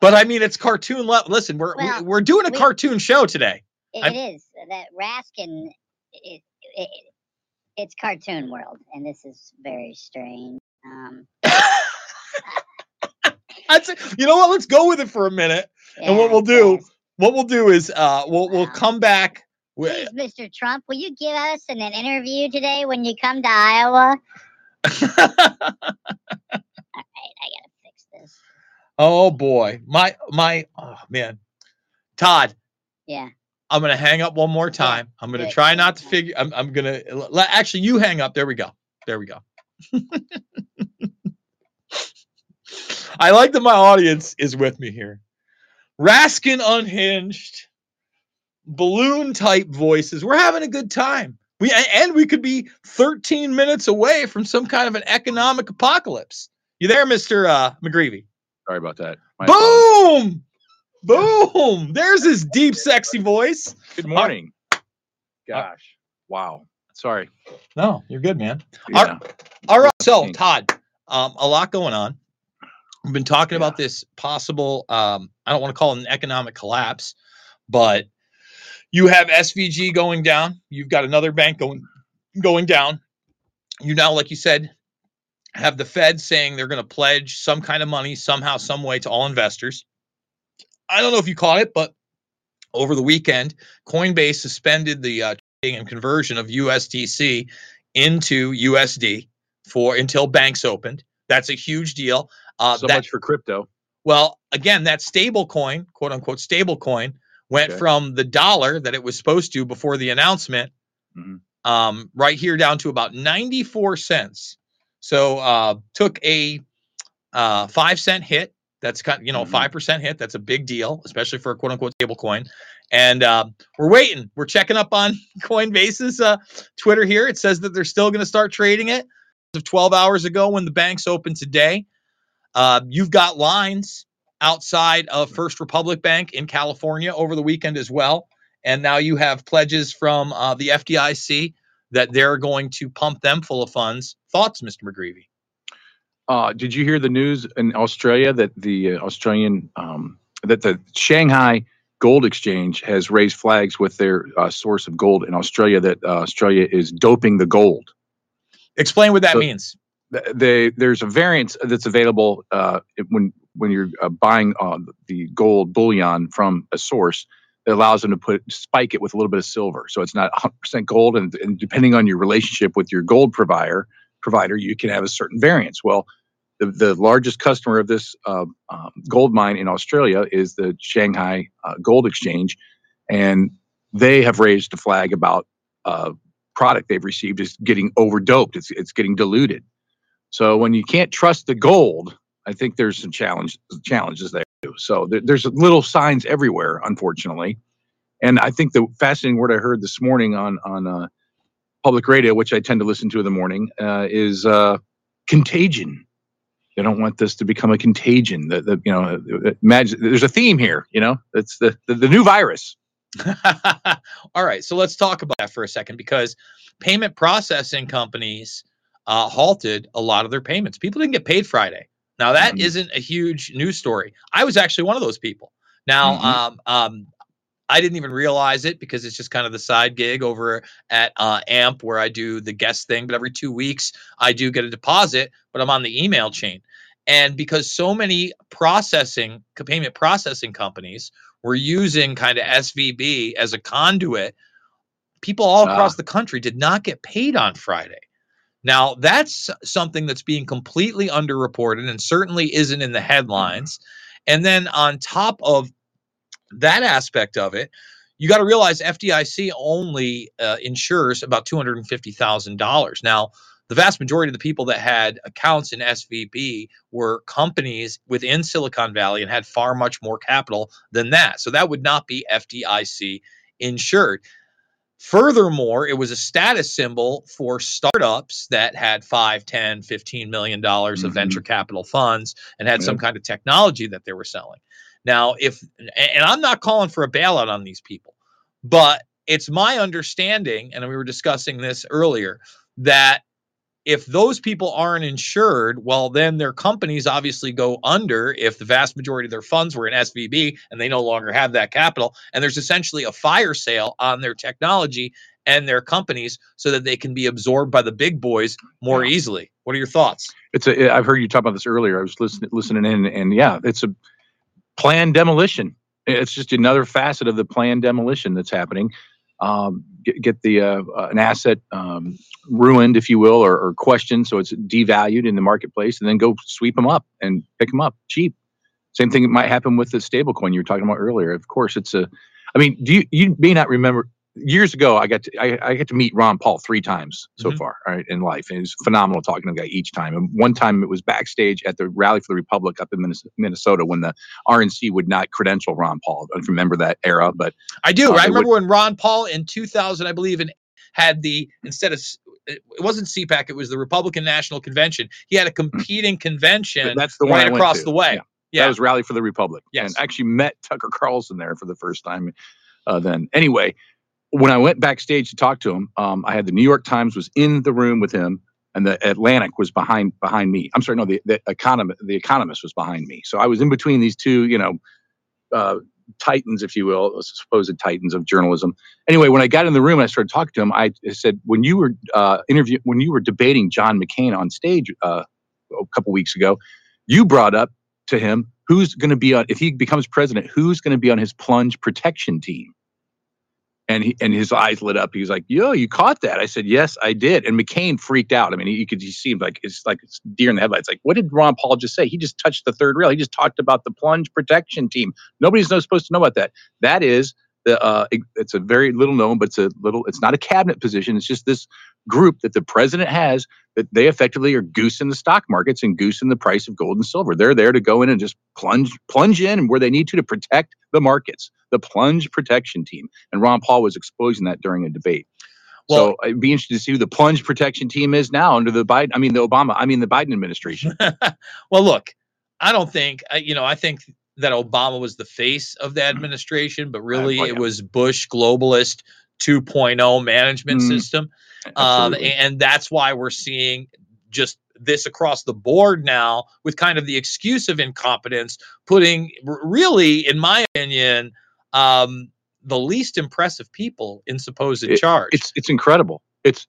but I mean, it's cartoon level. Listen, we're we- Well, we're doing a we- cartoon show today. It, I'm- it is that Raskin. It, it, it's cartoon world, and this is very strange. Um, That's it. You know what? Let's go with it for a minute. and what we'll do, what we'll do is, uh, we'll we'll come back. please, With, Mr. Trump, will you give us an, an interview today when you come to Iowa? All right, I gotta fix this. oh boy, my my, oh man, Todd. Yeah. I'm gonna hang up one more time. I'm gonna try not to figure. I'm I'm gonna let, actually you hang up. There we go. There we go. I like that my audience is with me here. Raskin unhinged, balloon type voices. We're having a good time. We and we could be 13 minutes away from some kind of an economic apocalypse. You there, Mister uh, McGreevy? Sorry about that. My apologies. Boom! There's his deep, sexy voice. Good morning. Gosh. Wow. Sorry. No, you're good, man. Yeah. All, right. So, Todd, um, a lot going on. We've been talking about this possible, um, I don't want to call it an economic collapse, but you have SVB going down. You've got another bank going going down. You now, like you said, have the Fed saying they're going to pledge some kind of money somehow, some way to all investors. I don't know if you caught it, but over the weekend, Coinbase suspended the uh, trading and conversion of USDC into USD for until banks opened. That's a huge deal. Uh, so that- much for crypto. well, again, that stable coin, quote unquote stable coin, went Okay. from the dollar that it was supposed to before the announcement, Mhm. um, right here down to about 94 cents. So uh, took a uh, five cent hit. That's kind, of, you know, Mhm. 5 percent hit. That's a big deal, especially for a quote unquote stable coin. And uh, we're waiting. We're checking up on Coinbase's uh, Twitter here. It says that they're still going to start trading it. Of 12 hours ago when the banks opened today. Uh, you've got lines outside of First Republic Bank in California over the weekend as well. And now you have pledges from uh, the FDIC that they're going to pump them full of funds. Thoughts, Mr. McGreevy? Uh, did you hear the news in Australia that the uh, Australian um, that the Shanghai Gold Exchange has raised flags with their uh, source of gold in Australia that uh, Australia is doping the gold. Explain what that So- means. th- they there's a variance that's available uh, when when you're uh, buying uh, the gold bullion from a source that allows them to put spike it with a little bit of silver, so it's not 100% gold, and, and depending on your relationship with your gold provider provider, you can have a certain variance. Well, the, the largest customer of this uh, um, gold mine in Australia is the Shanghai uh, Gold Exchange, and they have raised a flag about uh, product they've received is getting overdoped. It's it's getting diluted. So when you can't trust the gold, I think there's some challenge challenges there too. So there, there's little signs everywhere, unfortunately. And I think the fascinating word I heard this morning on on uh, public radio, which I tend to listen to in the morning, uh, is uh, contagion. They don't want this to become a contagion. That the, you know, uh, imagine there's a theme here. You know, it's the the, the new virus. All right, so let's talk about that for a second because payment processing companies uh, halted a lot of their payments. People didn't get paid Friday. Now that Mhm. not a huge news story. I was actually one of those people. Now, Mhm. um, um, I didn't even realize it because it's just kind of the side gig over at uh, AMP where I do the guest thing. But every two weeks, I do get a deposit, but I'm on the email chain. And because so many processing payment processing companies were using kind of SVB as a conduit, people all across Ah. the country did not get paid on Friday. Now, that's something that's being completely underreported and certainly isn't in the headlines. And then on top of that aspect of it, you got to realize FDIC only uh, insures about $250,000. Now, the vast majority of the people that had accounts in SVB were companies within Silicon Valley and had far much more capital than that. So that would not be FDIC insured. Furthermore, it was a status symbol for startups that had 5, 10, 15 million dollars of venture capital funds and had some kind of technology that they were selling. Now, if and I'm not calling for a bailout on these people, but it's my understanding, and we were discussing this earlier, that if those people aren't insured, well, then their companies obviously go under if the vast majority of their funds were in SVB and they no longer have that capital. And there's essentially a fire sale on their technology and their companies so that they can be absorbed by the big boys more easily. What are your thoughts? It's a. I've heard you talk about this earlier. I was listening listening in, and yeah, it's a planned demolition. It's just another facet of the planned demolition that's happening. Um, get, get the uh, uh, an asset um, ruined, if you will, or, or questioned, so it's devalued in the marketplace, and then go sweep them up and pick them up cheap. Same thing might happen with the stablecoin you were talking about earlier. Of course, it's a. I mean, do you you may not remember years ago? I got to I, I got to meet Ron Paul three times so Mhm. far, right, in life, and it was phenomenal talking to the guy each time. And one time it was backstage at the Rally for the Republic up in Minnesota when the RNC would not credential Ron Paul. I don't remember that era, but I do. uh, I they would- remember when Ron Paul in 2000, I believe, and had the instead of it it wasn't CPAC, it was the Republican National Convention. He had a competing convention that's the one right across the way. Yeah. Yeah. That was Rally for the Republic. Yes. And actually met Tucker Carlson there for the first time uh, then. Anyway, when I went backstage to talk to him, um, I had the New York Times was in the room with him and the Atlantic was behind behind me. I'm sorry, no, the, the economist the economist was behind me. So I was in between these two, you know, uh, titans, if you will, supposed titans of journalism. Anyway, when I got in the room and I started talking to him, I said, when you were uh, interview, when you were debating John McCain on stage uh, a couple weeks ago, you brought up to him who's going to be on if he becomes president, who's going to be on his plunge protection team. And he, and his eyes lit up. He was like, "Yo, you caught that?" I said, "Yes, I did." And McCain freaked out. I mean, you could you see him like it's like it's deer in the headlights. Like, what did Ron Paul just say? He just touched the third rail. He just talked about the plunge protection team. Nobody's no supposed to know about that. That is the uh, it- it's a very little known, but it's a little. It's not a cabinet position. It's just this group that the president has that they effectively are goose in the stock markets and goose in the price of gold and silver. They're there to go in and just plunge plunge in where they need to to protect the markets. The plunge protection team. And Ron Paul was exposing that during a debate. so I'd be interested to see who the plunge protection team is now under the Biden. I mean the Obama. I mean the Biden administration. Well, look, I don't think you know. I think that Obama was the face of the administration, but really well, it was Bush globalist 2.0 management Mm, system, um, and that's why we're seeing just this across the board now with kind of the excuse of incompetence, putting really, in my opinion, um, the least impressive people in supposed It- charge. It's it's incredible. It's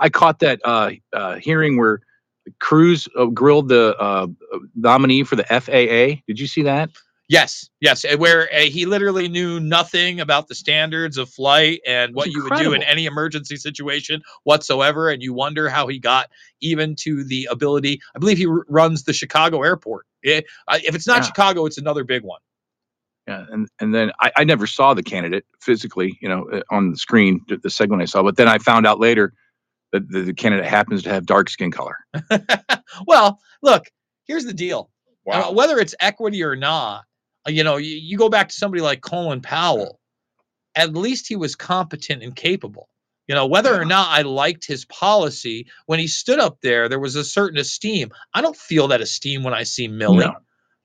I caught that uh, uh, hearing where Cruz uh, grilled the uh, nominee for the FAA. Did you see that? Yes, yes, uh, where uh, he literally knew nothing about the standards of flight and what you would do in any emergency situation whatsoever, and you wonder how he got even to the ability. I believe he r- runs the Chicago airport. Eh, I- if it's not Yeah. Chicago, it's another big one. Yeah, and and then I, I never saw the candidate physically, you know, uh, on the screen, the- segment I saw. But then I found out later that the, the candidate happens to have dark skin color. Well, look, here's the deal. Uh, whether it's equity or not, uh, you know, you, you go back to somebody like Colin Powell, at least he was competent and capable. You know, whether or not I liked his policy, when he stood up there, there was a certain esteem. I don't feel that esteem when I see Milley. No.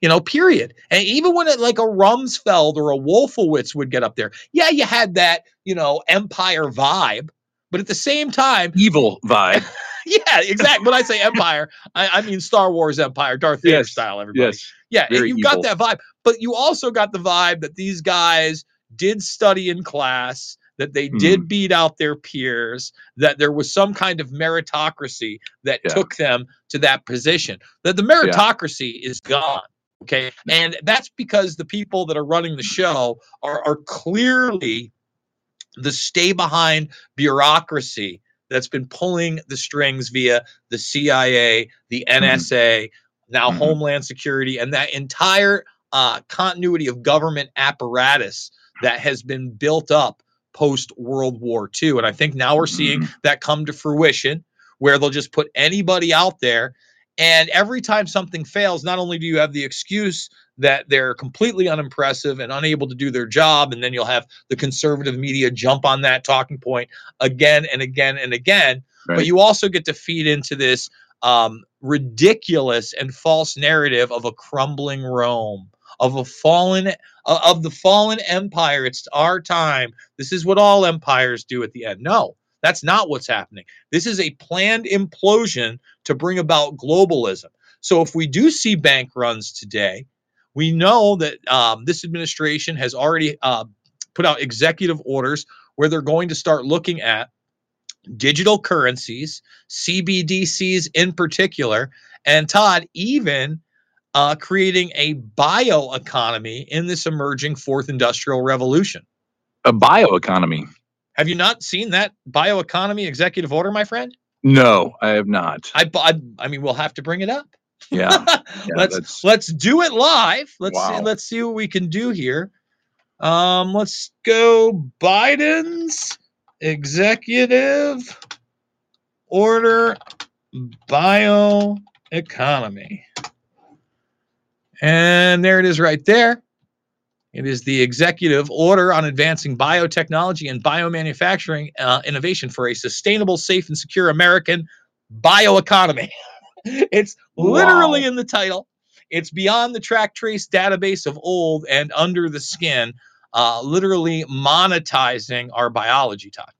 You know, period. And even when it like a Rumsfeld or a Wolfowitz would get up there, yeah, you had that, you know, empire vibe. But at the same time, Evil vibe. yeah, exactly. When I say empire, I, I mean Star Wars Empire, Darth Vader Yes, style. Everybody, yes, yeah, you got that vibe, but you also got the vibe that these guys did study in class, that they Hmm. did beat out their peers, that there was some kind of meritocracy that Yeah. took them to that position. That the meritocracy is gone. Okay, and that's because the people that are running the show are are clearly the stay behind bureaucracy that's been pulling the strings via the CIA, the mm-hmm. NSA, now mm-hmm. Homeland Security, and that entire uh, continuity of government apparatus that has been built up post World War II. And I think now we're seeing mm-hmm. that come to fruition where they'll just put anybody out there. And every time something fails, not only do you have the excuse that they're completely unimpressive and unable to do their job, and then you'll have the conservative media jump on that talking point again and again and again, but you also get to feed into this um, ridiculous and false narrative of a crumbling Rome, of a fallen, of the fallen empire. It's our time. This is what all empires do at the end. No, that's not what's happening. This is a planned implosion to bring about globalism. So if we do see bank runs today, we know that um, this administration has already uh, put out executive orders where they're going to start looking at digital currencies, CBDCs in particular, and Todd, even uh, creating a bioeconomy in this emerging fourth industrial revolution. A bioeconomy. Have you not seen that bioeconomy executive order, my friend? No, I have not. I, I, I mean, we'll have to bring it up. Yeah. Yeah, let's that's- let's do it live. Let's see, let's see what we can do here. Um, let's go Biden's executive order bioeconomy. And there it is right there. It is the executive order on advancing biotechnology and biomanufacturing uh, innovation for a sustainable, safe, and secure American bioeconomy. it's literally Wow. in the title. It's beyond the track trace database of old and under the skin, uh, literally monetizing our biology, Todd.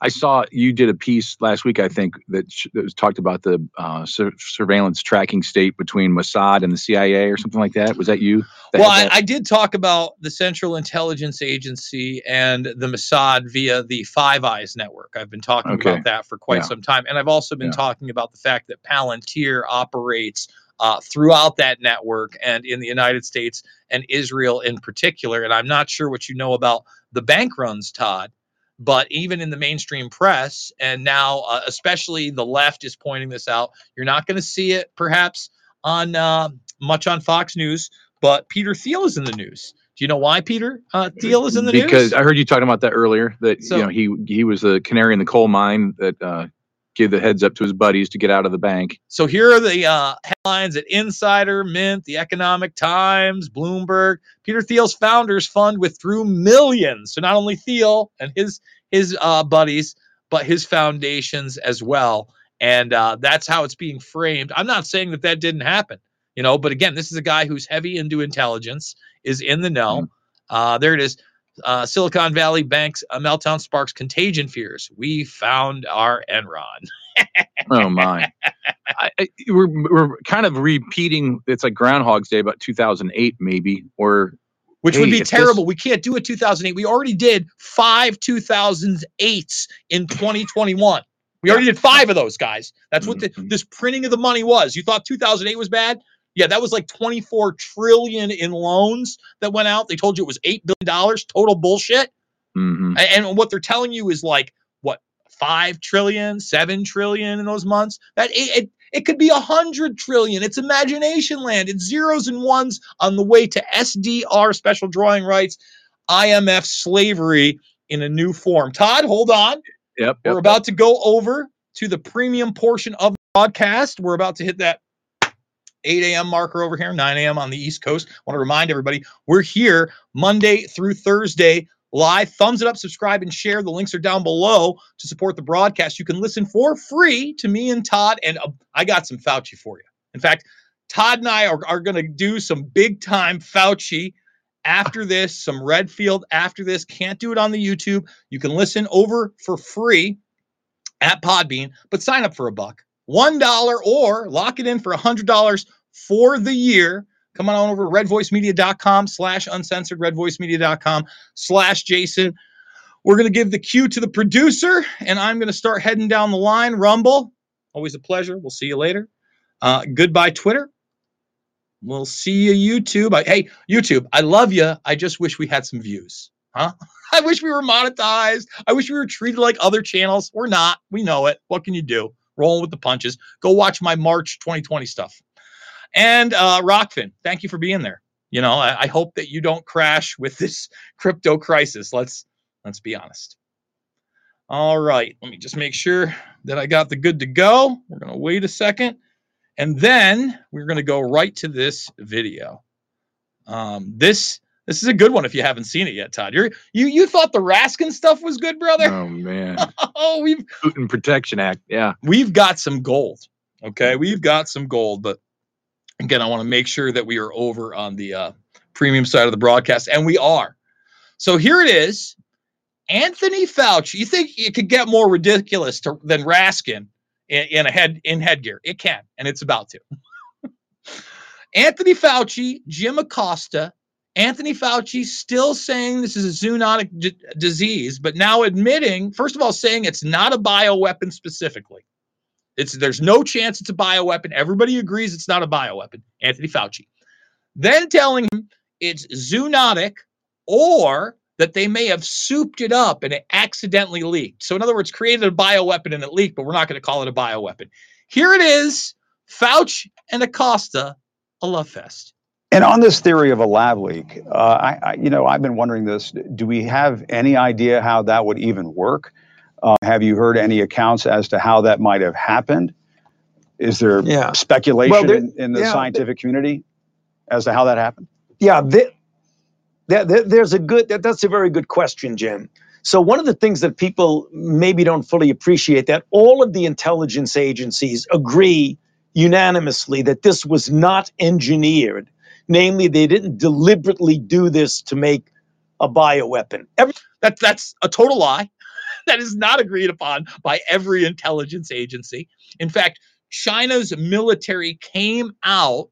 I saw you did a piece last week, I think, that, sh- that was talked about the uh, sur- surveillance tracking state between Mossad and the CIA or something like that. Was that you? that Well, had I, that? I did talk about the Central Intelligence Agency and the Mossad via the Five Eyes network. I've been talking Okay. about that for quite Yeah. some time. And I've also been Yeah. talking about the fact that Palantir operates uh, throughout that network and in the United States and Israel in particular. And I'm not sure what you know about the bank runs, Todd. But even in the mainstream press, and now uh, especially the left is pointing this out, you're not going to see it perhaps on uh, much on Fox News, but Peter Thiel is in the news. Do you know why Peter uh, Thiel is in the because news? Because I heard you talking about that earlier. That So- you know he he was the canary in the coal mine that uh, gave the heads up to his buddies to get out of the bank. So here are the uh, headlines at Insider, Mint, The Economic Times, Bloomberg. Peter Thiel's founders fund withdrew millions. So not only Thiel and his his uh, buddies, but his foundations as well. And uh, that's how it's being framed. I'm not saying that that didn't happen, you know. But again, this is a guy who's heavy into intelligence, is in the know. Uh, there it is. Uh, Silicon Valley Bank's uh, meltdown sparks contagion fears. We found our Enron. Oh my! I, I, we're we're kind of repeating. It's like Groundhog's Day, about 2008, maybe, or which hey, would be if this- terrible. we can't do a 2008. We already did five 2008s in 2021. We already did five of those, guys. That's what the, Mm-hmm. this printing of the money was. You thought 2008 was bad? Yeah, that was like 24 trillion in loans that went out. They told you it was eight billion dollars. Total bullshit. Mhm. A- And what they're telling you is like what five trillion, seven trillion in those months. That it, it, it could be a hundred trillion. It's imagination land. It's zeros and ones on the way to SDR special drawing rights, IMF slavery in a new form. Todd, hold on. Yep. We're yep, about to go over to the premium portion of the broadcast. We're about to hit that 8 a.m. marker over here, 9 a.m. on the East Coast. want to remind everybody we're here Monday through Thursday live. Thumbs it up, subscribe, and share. The links are down below to support the broadcast. You can listen for free to me and Todd, and uh, I got some Fauci for you. In fact, Todd and I are, are going to do some big time Fauci after this, some Redfield after this. Can't do it on the YouTube. You can listen over for free at Podbean, but sign up for a buck, one dollar, or lock it in for a hundred dollars for the year. Come on over to redvoicemedia.com slash uncensored, redvoicemedia.com slash Jason. We're going to give the cue to the producer, and I'm going to start heading down the line. Rumble, always a pleasure. We'll see you later. Uh, goodbye, Twitter. We'll see you, YouTube. I, hey, YouTube, I love you. I just wish we had some views. Huh? I wish we were monetized. I wish we were treated like other channels. We're not. We know it. What can you do? Rolling with the punches. Go watch my March 2020 stuff. And uh, Rokfin, thank you for being there. You know, I, I hope that you don't crash with this crypto crisis. Let's let's be honest. All right, let me just make sure that I got the good to go. We're gonna wait a second, and then we're gonna go right to this video. Um, this this is a good one if you haven't seen it yet, Todd. You're you you thought the Raskin stuff was good, brother? Oh man, oh, we've Putin Protection Act. Yeah. we've got some gold. Okay, we've got some gold, but again, I want to make sure that we are over on the uh, premium side of the broadcast, and we are. So here it is. Anthony Fauci. You think it could get more ridiculous to, than Raskin in, in a head in headgear? It can, and it's about to. Anthony Fauci, Jim Acosta, Anthony Fauci still saying this is a zoonotic d- disease, but now admitting, first of all, saying it's not a bioweapon specifically. It's there's no chance it's a bioweapon. Everybody agrees it's not a bioweapon. Anthony Fauci. Then telling him it's zoonotic or that they may have souped it up and it accidentally leaked. So in other words, created a bioweapon and it leaked, but we're not going to call it a bioweapon. Here it is, Fauci and Acosta, a love fest. And on this theory of a lab leak, uh, I, I, you know, I've been wondering this. Do we have any idea how that would even work? Uh, have you heard any accounts as to how that might have happened? Is there Yeah. speculation Well, there- in, in the yeah, scientific community as to how that happened? Yeah, there, there, there- there's a good. That, that's a very good question, Jim. So one of the things that people maybe don't fully appreciate that all of the intelligence agencies agree unanimously that this was not engineered. Namely, they didn't deliberately do this to make a bioweapon. Every, That, that's a total lie. that is not agreed upon by every intelligence agency. In fact, China's military came out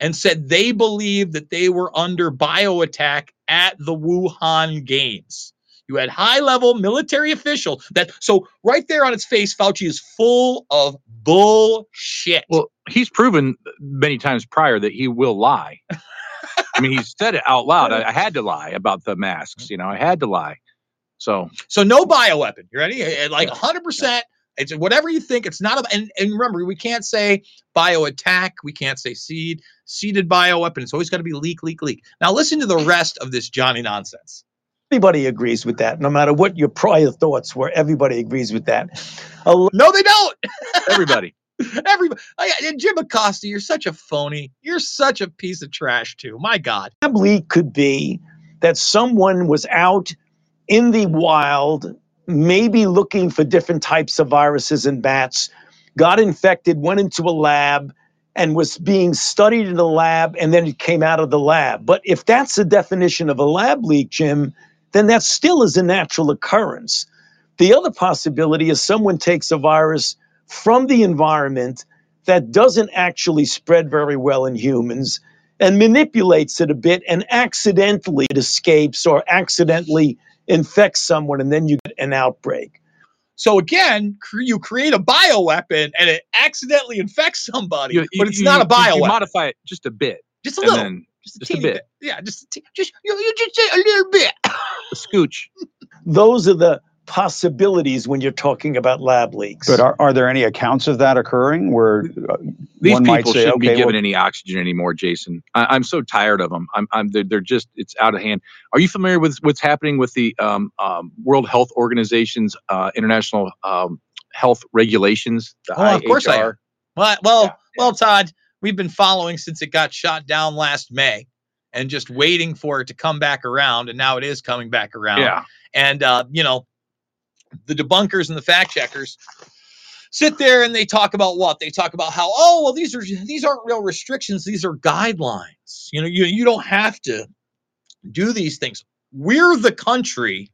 and said they believed that they were under bio attack at the Wuhan Games. You had high level military official that so right there on its face, Fauci is full of bullshit. Well, he's proven many times prior that he will lie. I mean, he said it out loud. I, I had to lie about the masks. You know, I had to lie. So So no bioweapon. You ready? Eh, eh, Like 100%. It's whatever you think. It's not a and, and remember, we can't say bio attack. We can't say seed, seeded bioweapon. It's always got to be leak, leak, leak. Now listen to the rest of this Johnny nonsense. everybody agrees with that, no matter what your prior thoughts were. Everybody agrees with that. A No, they don't. everybody. Everybody, oh, I- Jim Acosta, you're such a phony. You're such a piece of trash, too. My God. leak could be that someone was out in the wild, maybe looking for different types of viruses in bats, got infected, went into a lab, and was being studied in the lab, and then it came out of the lab. But if that's the definition of a lab leak, Jim, then that still is a natural occurrence. The other possibility is someone takes a virus from the environment, that doesn't actually spread very well in humans and manipulates it a bit and accidentally it escapes or accidentally infects someone and then you get an outbreak. So again, cre- you create a bioweapon and it accidentally infects somebody, You- but it's you- not a you- you modify it just a bit. Just a little. then just a, just a teeny bit. Yeah, just a just you, you just say a little bit. A scooch. Those are the possibilities when you're talking about lab leaks. But are, are there any accounts of that occurring where uh, These one people might say, shouldn't okay, be given well, any oxygen anymore, Jason. I, I'm so tired of them. I'm, I'm they're, they're just it's out of hand. Are you familiar with what's happening with the um, um, World Health Organization's uh, international um, health regulations? The Oh, of course I am. IHR? Well, well, well, Todd, we've been following since it got shot down last May, and just waiting for it to come back around, and now it is coming back around. Yeah. And uh, you know, the debunkers and the fact checkers sit there and they talk about what? They talk about how oh well these are these aren't real restrictions. These are guidelines. You know you, you don't have to do these things. We're the country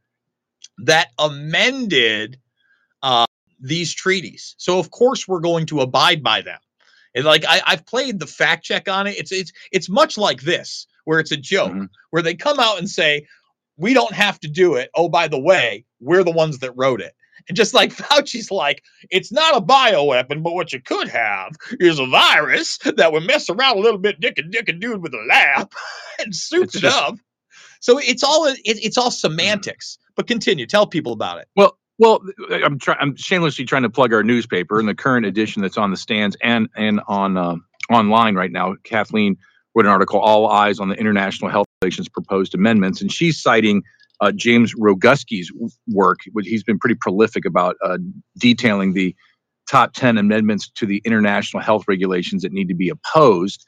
that amended uh, these treaties. So of course we're going to abide by them. And like I, i've played the fact check on it. It's it's it's much like this where it's a joke where they come out and say we don't have to do it. Oh, by the way, we're the ones that wrote it. And just like Fauci's like, it's not a bioweapon, but what you could have is a virus that would mess around a little bit, dick and dick and dude with a lab and soup It's it just- up. So it's all it, it's all semantics. But continue, tell people about it. Well, well, I'm trying. I'm shamelessly trying to plug our newspaper in the current edition that's on the stands and and on um, online right now. Kathleen wrote an article, "All Eyes on the International Health Relations Proposed Amendments," and she's citing uh, James Roguski's work. He's been pretty prolific about uh, detailing the top ten amendments to the international health regulations that need to be opposed.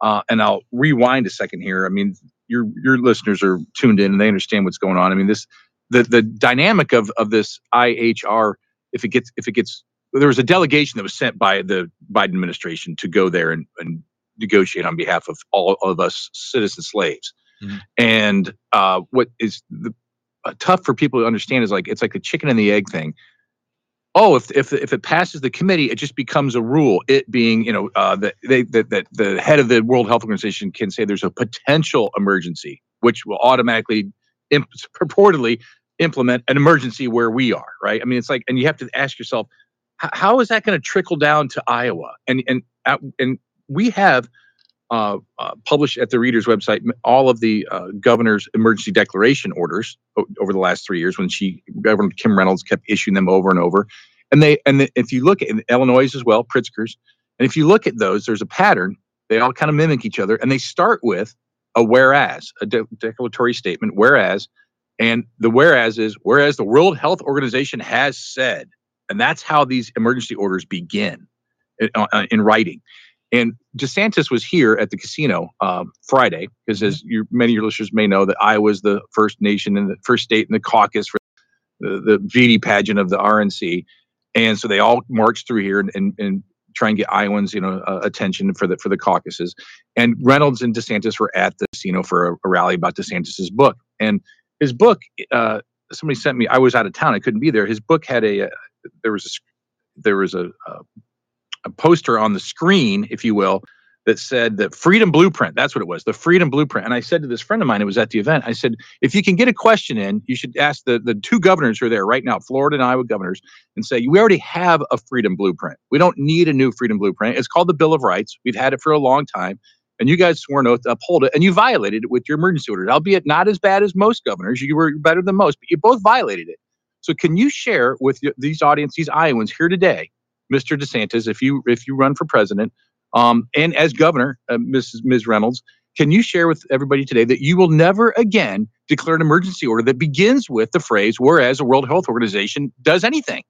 Uh, and I'll rewind a second here. I mean, your your listeners are tuned in and they understand what's going on. I mean, this the the dynamic of of this IHR if it gets if it gets there was a delegation that was sent by the Biden administration to go there and, and negotiate on behalf of all of us citizen slaves. Mhm. And uh, what is the, uh, tough for people to understand is like it's like the chicken and the egg thing. Oh, if if if it passes the committee, it just becomes a rule. It being you know uh, that they that the head of the World Health Organization can say there's a potential emergency, which will automatically imp- purportedly implement an emergency where we are. Right? I mean, it's like, and you have to ask yourself, how is that going to trickle down to Iowa? And and and we have uh, uh, published at the reader's website all of the uh, governor's emergency declaration orders o- over the last three years when she Governor Kim Reynolds kept issuing them over and over. And they and the, if you look at in Illinois as well, Pritzker's, and if you look at those, there's a pattern. They all kind of mimic each other, and they start with a whereas, a de- declaratory statement, whereas, and the whereas is whereas the World Health Organization has said, and that's how these emergency orders begin in, uh, in writing. And DeSantis was here at the casino um, Friday because, as you, many of your listeners may know, that Iowa's the first nation and the first state in the caucus for the, the beauty pageant of the RNC, and so they all marched through here and, and, and try and get Iowans, you know, uh, attention for the for the caucuses. And Reynolds and DeSantis were at the casino for a, a rally about DeSantis's book. And his book, uh, somebody sent me. I was out of town. I couldn't be there. His book had a uh, there was a there was a, a a poster on the screen, if you will, that said the Freedom Blueprint. That's what it was, the Freedom Blueprint. And I said to this friend of mine who was at the event, I said, if you can get a question in, you should ask the, the two governors who are there right now, Florida and Iowa governors, and say, we already have a Freedom Blueprint. We don't need a new Freedom Blueprint. It's called the Bill of Rights. We've had it for a long time. And you guys swore an oath to uphold it, and you violated it with your emergency orders, albeit not as bad as most governors. You were better than most, but you both violated it. So, can you share with these audience, these Iowans here today, Mr. DeSantis, if you if you run for president, um, and as governor, uh, Mrs. Ms. Reynolds, can you share with everybody today that you will never again declare an emergency order that begins with the phrase "whereas the World Health Organization does anything"?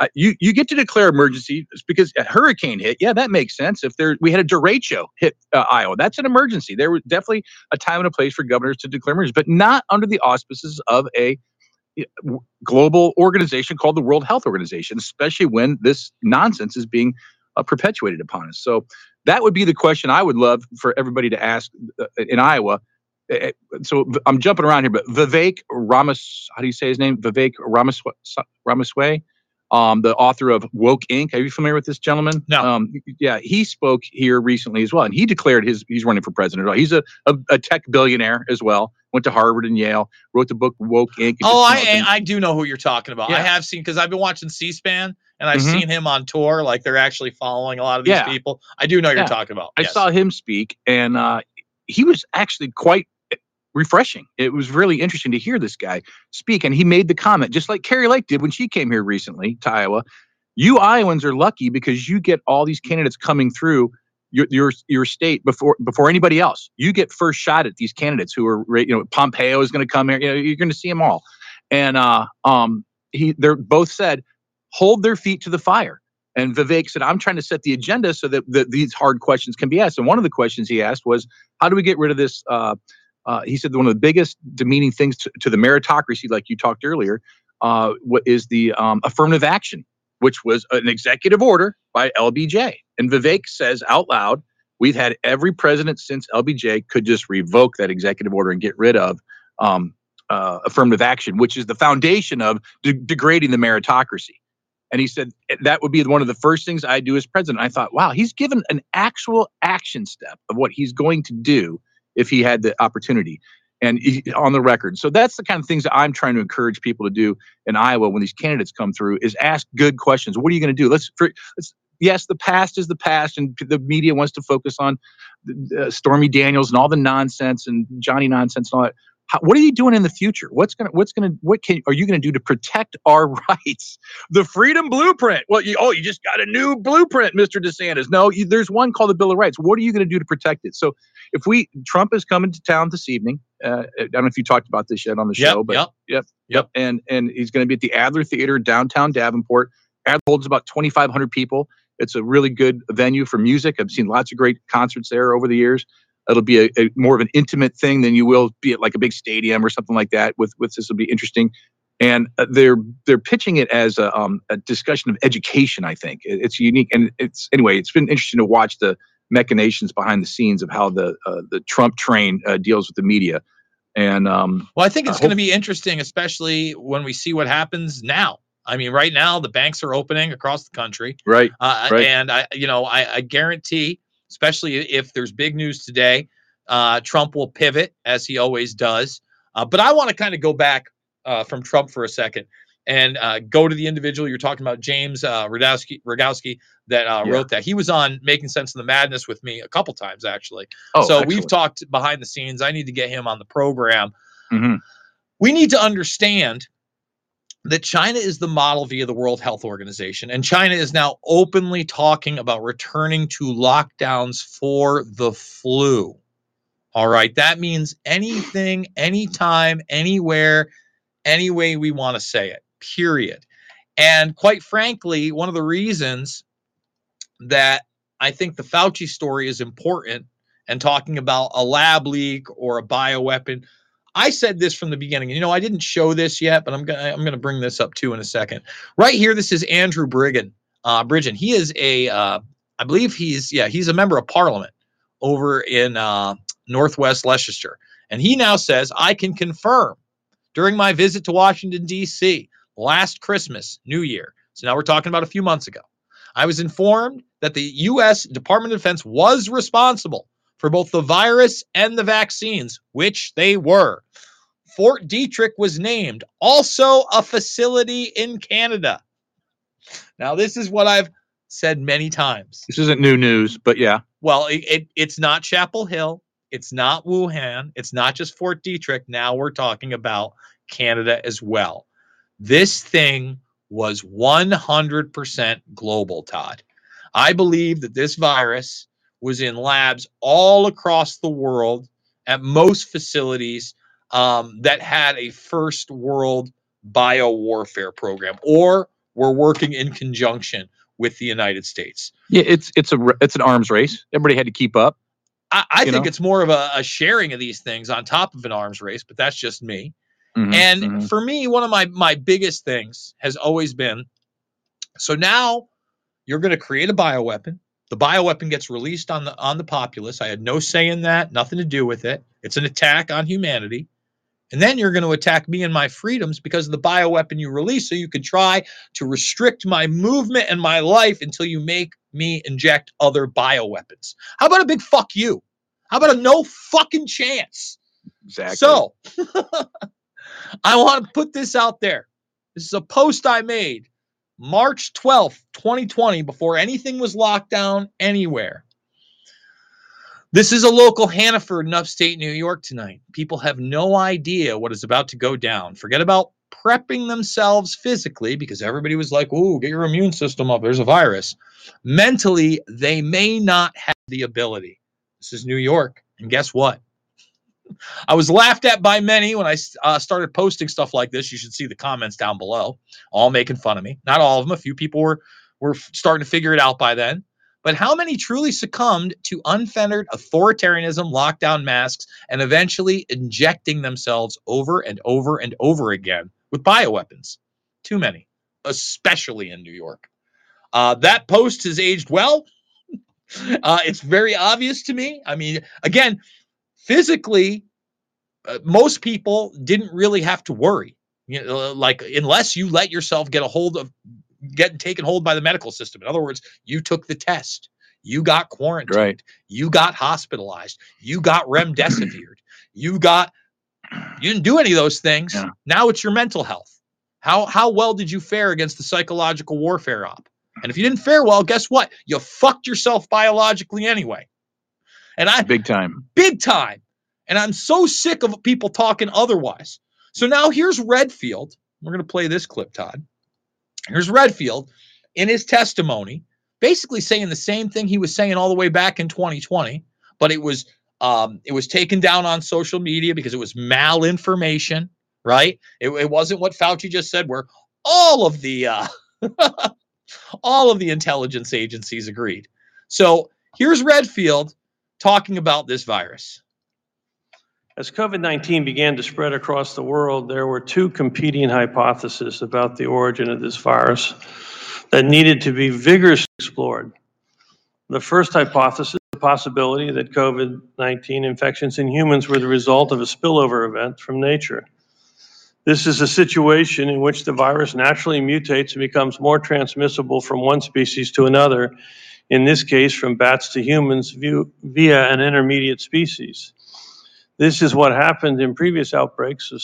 Uh, you you get to declare emergency because a hurricane hit. Yeah, that makes sense. If there we had a derecho hit uh, Iowa, that's an emergency. There was definitely a time and a place for governors to declare emergency, but not under the auspices of a global organization called the World Health Organization, especially when this nonsense is being uh, perpetuated upon us. So that would be the question I would love for everybody to ask uh, in Iowa. Uh, So I'm jumping around here, but Vivek Ramas, how do you say his name? Vivek Ramaswamy. Ramaswamy. um, the author of Woke Inc. Are you familiar with this gentleman? No. Um, yeah, he spoke here recently as well, and he declared his he's running for president. He's a, a, a tech billionaire as well. Went to Harvard and Yale. Wrote the book Woke Inc. Oh, just came out I I do know who you're talking about. I have seen because I've been watching C-SPAN and I've Mhm. seen him on tour. Like they're actually following a lot of these Yeah. people. I do know Yeah. you're talking about. I Yes. saw him speak, and uh, he was actually quite refreshing. It was really interesting to hear this guy speak, and he made the comment just like Kari Lake did when she came here recently to Iowa. You Iowans are lucky because you get all these candidates coming through your your your state before before anybody else. You get first shot at these candidates who are you know Pompeo is going to come here. You know you're going to see them all, and uh, um, he they're both said hold their feet to the fire. And Vivek said, I'm trying to set the agenda so that, that these hard questions can be asked. And one of the questions he asked was, how do we get rid of this? Uh, uh, he said one of the biggest demeaning things to, to the meritocracy, like you talked earlier, uh, what is the um, affirmative action, which was an executive order by LBJ. And Vivek says out loud, we've had every president since LBJ could just revoke that executive order and get rid of um, uh, affirmative action, which is the foundation of de- degrading the meritocracy. And he said "Eh, that would be one of the first things I do as president. I thought, wow, he's given an actual action step of what he's going to do if he had the opportunity and on the record. So that's the kind of things that I'm trying to encourage people to do in Iowa when these candidates come through is ask good questions. What are you going to do? Let's, for, let's yes, the past is the past, and the media wants to focus on uh, Stormy Daniels and all the nonsense and Johnny nonsense and all that. How, what are you doing in the future? What's gonna What's gonna What can are you gonna do to protect our rights? The Freedom Blueprint. Well, you, oh, you just got a new blueprint, Mr. DeSantis. No, you, there's one called the Bill of Rights. What are you gonna do to protect it? So, if we Trump is coming to town this evening, uh, I don't know if you talked about this yet on the Yep, show, but yep. yep, yep, and and he's going to be at the Adler Theater downtown Davenport. Adler holds about 2,500 people. It's a really good venue for music. I've seen lots of great concerts there over the years. It'll be a, a more of an intimate thing than you will be at like a big stadium or something like that. With with this will be interesting, and uh, they're they're pitching it as a, um, a discussion of education. I think It- it's unique, and it's anyway. It's been interesting to watch the machinations behind the scenes of how the uh, the Trump train uh, deals with the media. And um, Well, I think it's I going to be interesting, especially when we see what happens now. I mean, right now the banks are opening across the country, right, uh, right. and I, you know, I, I guarantee, especially if there's big news today, uh, Trump will pivot as he always does. Uh, but I want to kind of go back uh, from Trump for a second and uh, go to the individual you're talking about, James uh, Radowski, Rogowski, that uh, Yeah. wrote that. He was on Making Sense of the Madness with me a couple times actually. Oh, so we've talked behind the scenes. I need to get him on the program Mhm. we need to understand that China is the model via the World Health Organization, and China is now openly talking about returning to lockdowns for the flu. All right, that means anything, anytime, anywhere, any way we want to say it, period. And quite frankly, one of the reasons that I think the Fauci story is important and talking about a lab leak or a bioweapon. I said this from the beginning. You know, I didn't show this yet, but I'm gonna I'm gonna bring this up too in a second. Right here, this is Andrew Brigham. Uh, Bridgen. He is a, uh, I believe he's yeah, he's a member of Parliament over in uh, Northwest Leicester, and he now says I can confirm during my visit to Washington D.C. last Christmas, New Year. So now we're talking about a few months ago. I was informed that the U.S. Department of Defense was responsible for both the virus and the vaccines, which they were. Fort Detrick was named, also a facility in Canada. Now, this is what I've said many times. This isn't new news, but yeah. Well, it, it, it's not Chapel Hill. It's not Wuhan. It's not just Fort Detrick. Now we're talking about Canada as well. This thing was 100% global, Todd. I believe that this virus was in labs all across the world at most facilities um, that had a first world bio warfare program or were working in conjunction with the United States. Yeah, it's it's a it's an arms race. Everybody had to keep up. I, I think know? it's more of a, a sharing of these things on top of an arms race, but that's just me. Mhm, and mhm. for me, one of my my biggest things has always been so now you're going to create a bioweapon. The bioweapon gets released on the on the populace. I had no say in that, nothing to do with it. It's an attack on humanity. And then you're going to attack me and my freedoms because of the bioweapon you release. So you can try to restrict my movement and my life until you make me inject other bioweapons. How about a big fuck you? How about a no fucking chance? Exactly. So I want to put this out there. This is a post I made March 12th, 2020, before anything was locked down anywhere. This is a local Hannaford in upstate New York tonight. People have no idea what is about to go down. Forget about prepping themselves physically because everybody was like, "Ooh, get your immune system up. There's a virus." Mentally, they may not have the ability. This is New York, and guess what? I was laughed at by many when I uh, started posting stuff like this. You should see the comments down below, all making fun of me. Not all of them. A few people were were starting to figure it out by then. But how many truly succumbed to unfettered authoritarianism, lockdown masks, and eventually injecting themselves over and over and over again with bioweapons? Too many, especially in New York. Uh, that post has aged well. Uh, it's very obvious to me. I mean, again, physically, uh, most people didn't really have to worry. You know, like unless you let yourself get a hold of getting taken hold by the medical system. In other words, you took the test, you got quarantined, Right. you got hospitalized, you got remdesivired, you got you didn't do any of those things. Now it's your mental health. How how well did you fare against the psychological warfare op? And if you didn't fare well, guess what? You fucked yourself biologically anyway. And I Big time. big time. And I'm so sick of people talking otherwise. So now here's Redfield. We're going to play this clip, Todd. Here's Redfield in his testimony, basically saying the same thing he was saying all the way back in 2020, but it was um, it was taken down on social media because it was malinformation, right? It, it wasn't what Fauci just said, where all of the uh, all of the intelligence agencies agreed. So here's Redfield talking about this virus. As COVID 19 began to spread across the world, there were two competing hypotheses about the origin of this virus that needed to be vigorously explored. The first hypothesis, the possibility that COVID 19 infections in humans were the result of a spillover event from nature. This is a situation in which the virus naturally mutates and becomes more transmissible from one species to another, in this case, from bats to humans via via an intermediate species. This is what happened in previous outbreaks of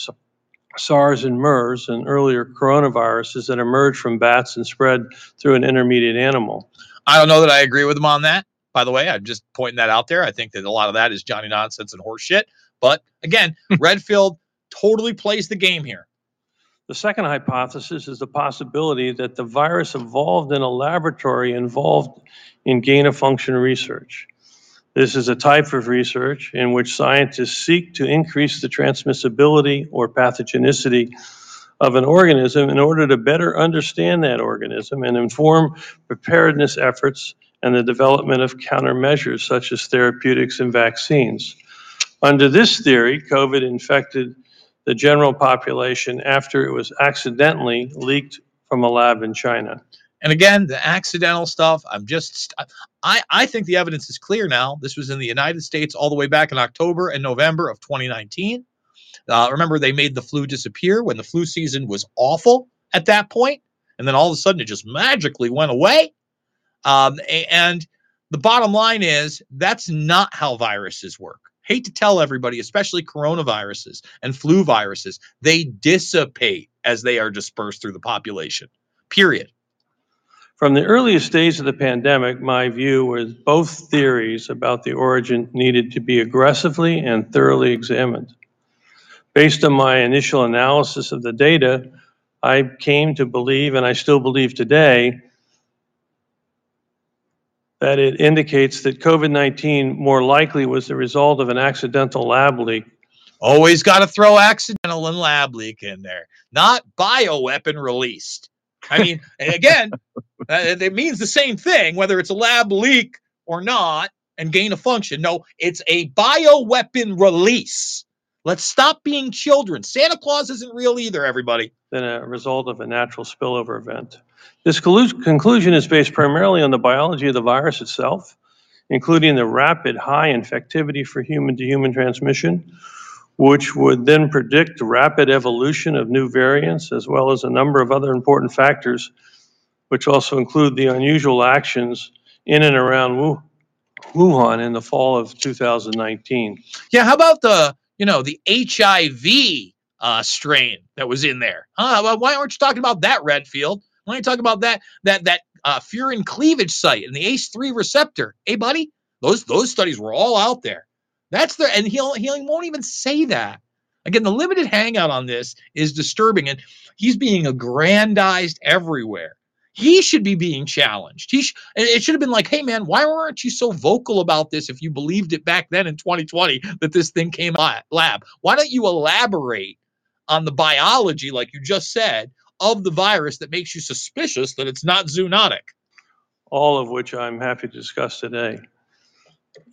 SARS and MERS and earlier coronaviruses that emerged from bats and spread through an intermediate animal. I don't know that I agree with him on that. By the way, I'm just pointing that out there. I think that a lot of that is Johnny nonsense and horseshit. But again, Redfield totally plays the game here. The second hypothesis is the possibility that the virus evolved in a laboratory involved in gain of function research. This is a type of research in which scientists seek to increase the transmissibility or pathogenicity of an organism in order to better understand that organism and inform preparedness efforts and the development of countermeasures such as therapeutics and vaccines. Under this theory, COVID infected the general population after it was accidentally leaked from a lab in China. And again, the accidental stuff, I'm just, I, I think the evidence is clear now. This was in the United States all the way back in October and November of 2019. Uh, remember, they made the flu disappear when the flu season was awful at that point, and then all of a sudden it just magically went away. Um, and the bottom line is that's not how viruses work. Hate to tell everybody, especially coronaviruses and flu viruses, they dissipate as they are dispersed through the population. Period. From the earliest days of the pandemic, my view was both theories about the origin needed to be aggressively and thoroughly examined. Based on my initial analysis of the data, I came to believe, and I still believe today, that it indicates that COVID 19 more likely was the result of an accidental lab leak. Always got to throw accidental and lab leak in there, not bioweapon released. I mean, again, uh, it means the same thing, whether it's a lab leak or not, and gain of function. No, it's a bioweapon release. Let's stop being children. Santa Claus isn't real either, everybody. than a result of a natural spillover event. This conclusion is based primarily on the biology of the virus itself, including the rapid high infectivity for human to human transmission, which would then predict the rapid evolution of new variants as well as a number of other important factors, which also include the unusual actions in and around Wu- Wuhan in the fall of 2019. Yeah, how about the you know the HIV uh, strain that was in there? Huh? Why aren't you talking about that, Redfield? Aren't you talking about that that that uh, furin cleavage site and the ACE3 receptor? Hey, buddy, those those studies were all out there. That's the and he'll he won't even say that. Again, the limited hangout on this is disturbing, and he's being aggrandized everywhere. He should be being challenged. He sh- it should have been like, hey man, why weren't you so vocal about this if you believed it back then in 2020 that this thing came out lab? Why don't you elaborate on the biology, like you just said, of the virus that makes you suspicious that it's not zoonotic? all of which I'm happy to discuss today.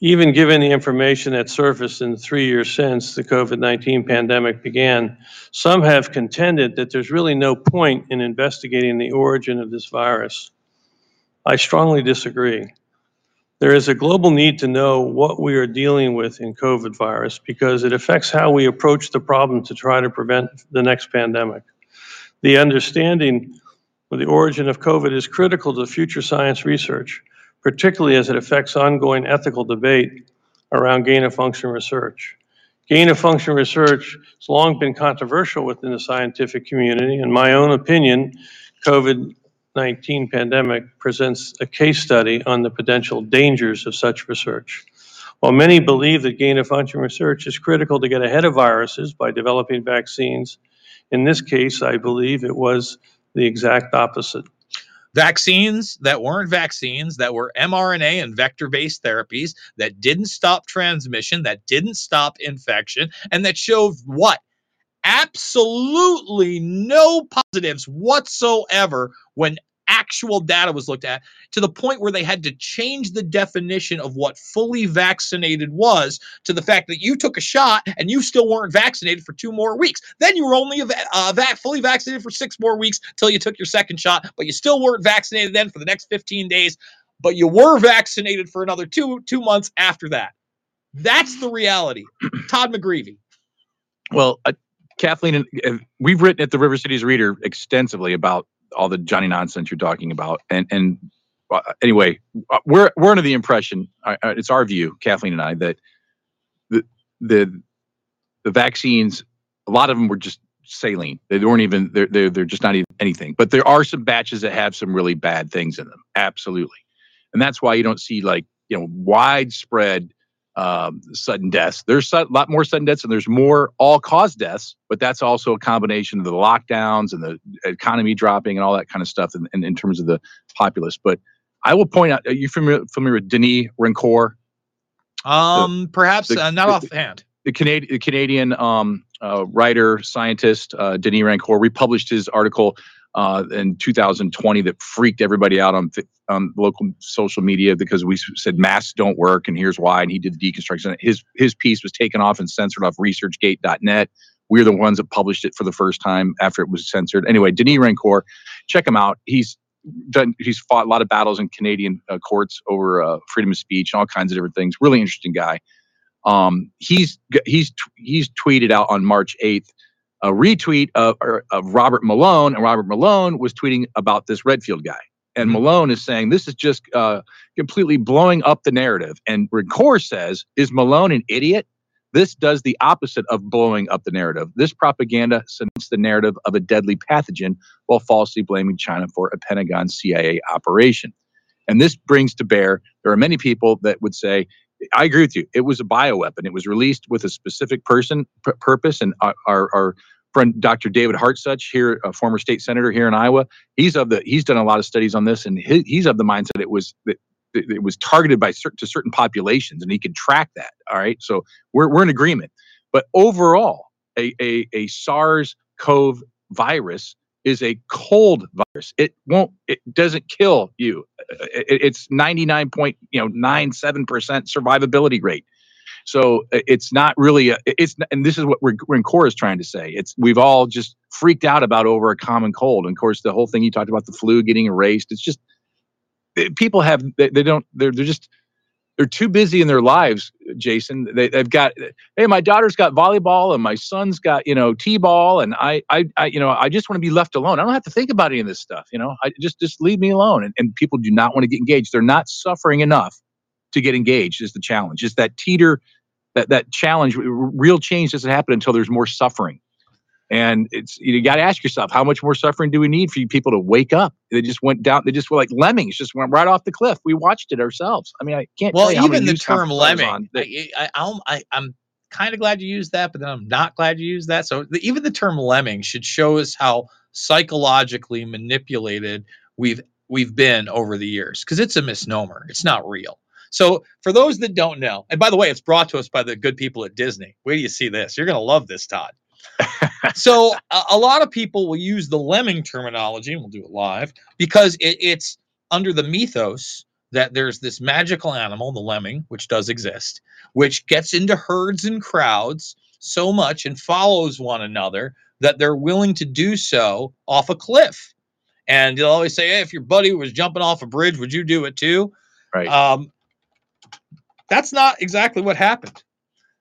Even given the information that surfaced in the three years since the COVID-19 pandemic began, some have contended that there's really no point in investigating the origin of this virus. I strongly disagree. There is a global need to know what we are dealing with in COVID virus because it affects how we approach the problem to try to prevent the next pandemic. The understanding of the origin of COVID is critical to future science research, particularly as it affects ongoing ethical debate around gain-of-function research. Gain-of-function research has long been controversial within the scientific community. In my own opinion, COVID-19 pandemic presents a case study on the potential dangers of such research. While many believe that gain-of-function research is critical to get ahead of viruses by developing vaccines, in this case, I believe it was the exact opposite. Vaccines that weren't vaccines, that were mRNA and vector based therapies that didn't stop transmission, that didn't stop infection, and that showed what? Absolutely no positives whatsoever when actual data was looked at to the point where they had to change the definition of what fully vaccinated was to the fact that you took a shot and you still weren't vaccinated for two more weeks. Then you were only uh, va- fully vaccinated for six more weeks till you took your second shot, but you still weren't vaccinated then for the next 15 days, but you were vaccinated for another two two months after that. That's the reality. Todd McGreevy. Well, uh, Kathleen, and uh, we've written at the River Cities Reader extensively about all the Johnny nonsense you're talking about, and and uh, anyway, uh, we're we're under the impression, uh, it's our view, Kathleen and I, that the the the vaccines, a lot of them were just saline. They weren't even they're they're, they're just not even anything. But there are some batches that have some really bad things in them, absolutely, and that's why you don't see like you know widespread um, sudden deaths. There's a lot more sudden deaths and there's more all cause deaths, but that's also a combination of the lockdowns and the economy dropping and all that kind of stuff in, in, in terms of the populace. But I will point out, are you familiar, familiar with Denis Rancourt? Um, perhaps the- uh, not the- offhand. the Canadian, the Canadian um, uh, writer scientist uh, Denis Rancourt republished his article uh, in 2020 that freaked everybody out on on local social media because we said masks don't work and here's why and he did the deconstruction. His his piece was taken off and censored off ResearchGate.net. We're the ones that published it for the first time after it was censored. Anyway, Denis Rancourt, check him out. He's done. He's fought a lot of battles in Canadian uh, courts over uh, freedom of speech and all kinds of different things. Really interesting guy. Um, he's he's he's tweeted out on March 8th a retweet of, of Robert Malone, and Robert Malone was tweeting about this Redfield guy. And Malone is saying this is just uh, completely blowing up the narrative. And Rancourt says, "Is Malone an idiot? This does the opposite of blowing up the narrative. This propaganda cements the narrative of a deadly pathogen while falsely blaming China for a Pentagon CIA operation." And this brings to bear there are many people that would say, I agree with you. It was a bioweapon. It was released with a specific person p- purpose. And our, our, our friend Dr. David Hartsuch here, a former state senator here in Iowa, he's of the he's done a lot of studies on this, and he, he's of the mindset it was that it was targeted by certain to certain populations, and he can track that. All right, so we're we're in agreement. But overall, a a, a SARS-CoV virus is a cold virus. It won't. It doesn't kill you. It's 99 point you know nine seven percent survivability rate. So it's not really a, it's and this is what we're Rancourt is trying to say. It's we've all just freaked out about over a common cold. And of course, the whole thing you talked about the flu getting erased. It's just people have they, they don't they're they're just they're too busy in their lives, Jason. They, they've got, hey, my daughter's got volleyball and my son's got, you know, t-ball, and I, I, I you know, I just want to be left alone. I don't have to think about any of this stuff. You know, I just, just leave me alone. And, and people do not want to get engaged. They're not suffering enough to get engaged. Is the challenge? Is that teeter, that that challenge? Real change doesn't happen until there's more suffering. And it's you got to ask yourself, how much more suffering do we need for you people to wake up? They just went down. They just were like lemmings, just went right off the cliff. We watched it ourselves. I mean, I can't. Well, tell you how even the term lemming, that, I, I, I'm kind of glad you used that, but then I'm not glad you used that. So the, even the term lemming should show us how psychologically manipulated we've we've been over the years, because it's a misnomer. It's not real. So for those that don't know, and by the way, it's brought to us by the good people at Disney. Where do you see this? You're gonna love this, Todd. So a, a lot of people will use the lemming terminology, and we'll do it live because it, it's under the mythos that there's this magical animal, the lemming, which does exist, which gets into herds and crowds so much and follows one another that they're willing to do so off a cliff. And they'll always say, "Hey, if your buddy was jumping off a bridge, would you do it too?" Right. Um, that's not exactly what happened.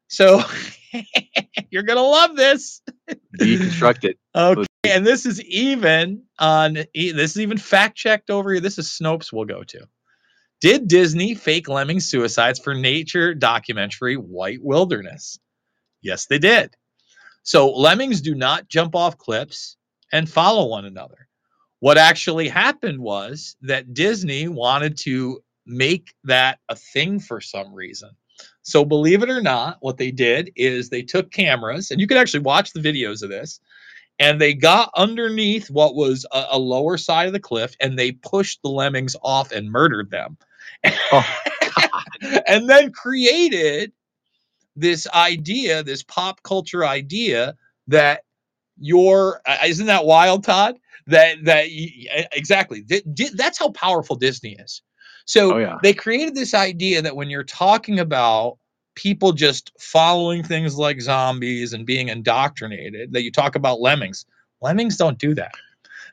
So you're gonna love this. deconstruct it. Okay, and this is even on this is even fact checked over here. This is Snopes we'll go to. Did Disney fake lemming suicides for nature documentary White Wilderness? Yes, they did. So lemmings do not jump off cliffs and follow one another. What actually happened was that Disney wanted to make that a thing for some reason. So, believe it or not, what they did is they took cameras, and you can actually watch the videos of this, and they got underneath what was a, a lower side of the cliff and they pushed the lemmings off and murdered them. and then created this idea, this pop culture idea that your uh, isn't that wild, Todd? That that exactly. That's how powerful Disney is. So Oh, yeah. they created this idea that when you're talking about people just following things like zombies and being indoctrinated, that you talk about lemmings. Lemmings don't do that.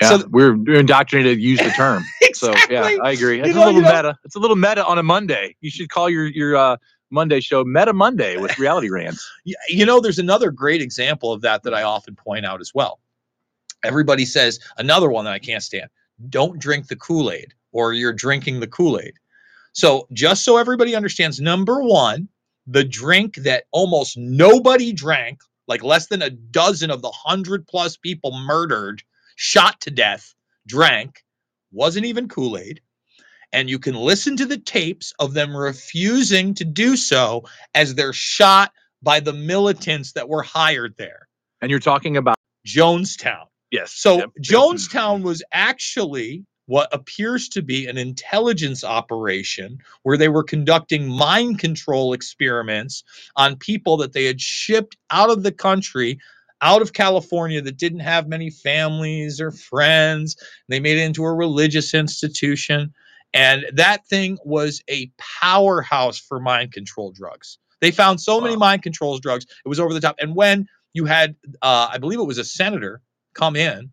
Yeah, So- we're, we're indoctrinated to use the term. So yeah, Exactly. I agree. You It's know- a little you know- meta. It's a little meta on a Monday. You should call your your uh, Monday show Meta Monday with reality rants. You know there's another great example of that that i often point out as well everybody says another one that i can't stand don't drink the kool-aid or you're drinking the kool-aid so just so everybody understands number one the drink that almost nobody drank like less than a dozen of the hundred plus people murdered shot to death drank wasn't even kool-aid and you can listen to the tapes of them refusing to do so as they're shot by the militants that were hired there. And you're talking about Jonestown. yes. So Yep. Jonestown was actually what appears to be an intelligence operation where they were conducting mind control experiments on people that they had shipped out of the country out of California that didn't have many families or friends. They made it into a religious institution. And that thing was a powerhouse for mind control drugs. They found so many mind control drugs, it was over the top. And when you had, uh, I believe it was a senator come in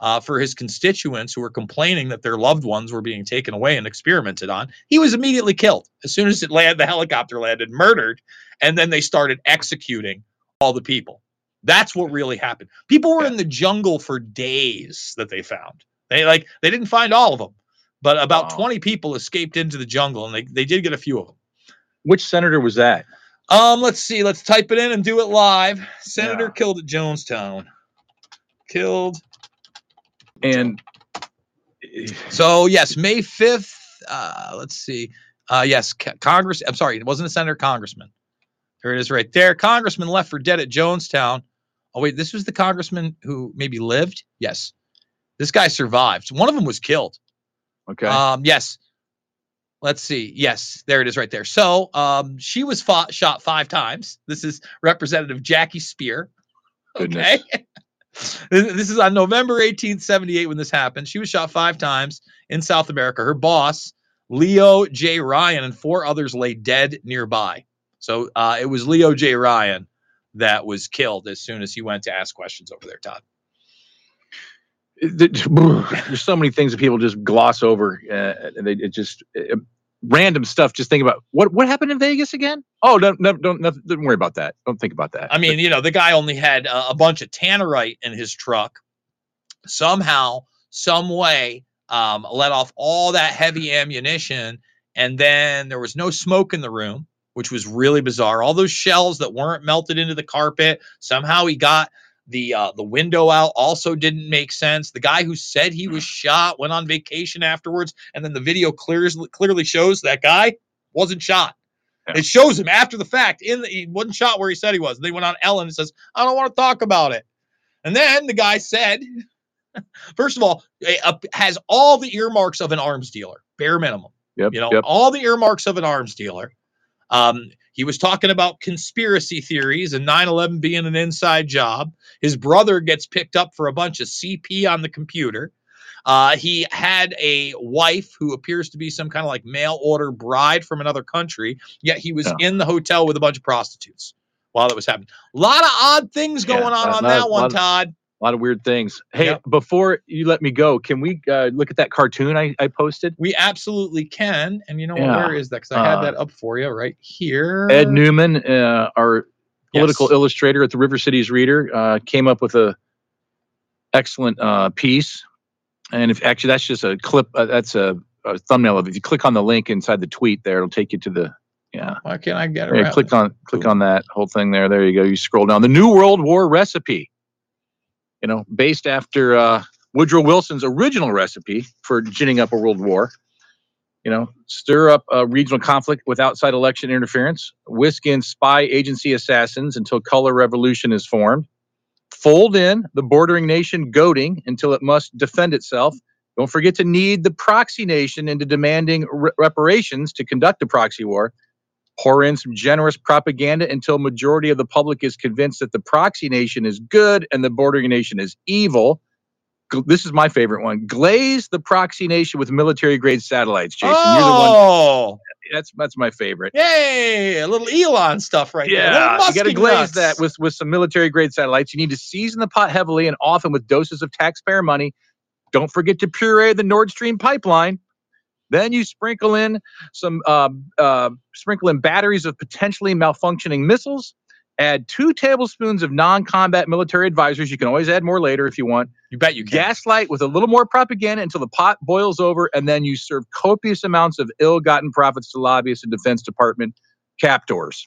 uh, for his constituents who were complaining that their loved ones were being taken away and experimented on, he was immediately killed as soon as it landed, the helicopter landed, murdered. And then they started executing all the people. That's what really happened. People were in the jungle for days that they found. They like they didn't find all of them, but about 20 people escaped into the jungle and they, they did get a few of them. Which senator was that? Um, let's see. Let's type it in and do it live. Senator killed at Jonestown. Killed. And So yes, May 5th. Uh, let's see. Uh, yes, C- Congress. I'm sorry, it wasn't a senator, congressman. There it is, right there. Congressman left for dead at Jonestown. Oh wait, this was the congressman who maybe lived. Yes, this guy survived. One of them was killed. Okay. Um, yes. Let's see. Yes, there it is right there. So um, she was fought, shot five times. This is Representative Jackie Speier. Okay. this is on November 18th, 78 when this happened. She was shot five times in South America. Her boss, Leo J. Ryan, and four others lay dead nearby. So uh, it was Leo J. Ryan that was killed as soon as he went to ask questions over there, Todd. There's so many things that people just gloss over, uh, they it just. It, random stuff. Just think about what what happened in Vegas again. Oh, don't don't don't, don't worry about that. Don't think about that. I mean, you know, the guy only had uh, a bunch of tannerite in his truck. Somehow, some way, um, let off all that heavy ammunition, and then there was no smoke in the room, which was really bizarre. All those shells that weren't melted into the carpet. Somehow he got the uh, the window out. Also didn't make sense. The guy who said he was shot went on vacation afterwards, and then the video clears clearly shows that guy wasn't shot. It shows him after the fact. In the, he wasn't shot where he said he was. They went on Ellen and says, "I don't want to talk about it." And then the guy said, first of all, has all the earmarks of an arms dealer, bare minimum. Yep, You know, yep. all the earmarks of an arms dealer. Um, he was talking about conspiracy theories and 9 11 being an inside job. His brother gets picked up for a bunch of CP on the computer. Uh, he had a wife who appears to be some kind of like mail order bride from another country, yet he was in the hotel with a bunch of prostitutes while it was happening. A lot of odd things going on on lot- that one, Todd. A lot of weird things. Hey, before you let me go, can we uh, look at that cartoon I, I posted? We absolutely can. And you know what? Yeah. Where is that? Because I had Uh, that up for you right here. Ed Newman, uh, our political Yes. illustrator at the River Cities Reader, uh, came up with a excellent uh, piece. And if actually that's just a clip, uh, that's a, a thumbnail of it. If you click on the link inside the tweet, there it'll take you to the yeah. Why can't I get Yeah, click on click on that whole thing there. There you go. You scroll down. The New World War recipe. You know, based after uh, Woodrow Wilson's original recipe for ginning up a world war. You know, stir up a regional conflict with outside election interference. Whisk in spy agency assassins until color revolution is formed. Fold in the bordering nation goading until it must defend itself. Don't forget to knead the proxy nation into demanding re- reparations to conduct a proxy war pour in some generous propaganda until majority of the public is convinced that the proxy nation is good and the bordering nation is evil. This is my favorite one. Glaze the proxy nation with military grade satellites, Jason. You're the one. Oh, That's that's my favorite. yay! A little Elon stuff right there. Yeah, Little you got to glaze nuts. that with with some military grade satellites. You need to season the pot heavily and often with doses of taxpayer money. Don't forget to puree the Nord Stream pipeline. Then you sprinkle in some uh, uh, sprinkle in batteries of potentially malfunctioning missiles. Add two tablespoons of non-combat military advisors. You can always add more later if you want. You bet you can. Gaslight with a little more propaganda until the pot boils over, and then you serve copious amounts of ill-gotten profits to lobbyists and Defense Department captors.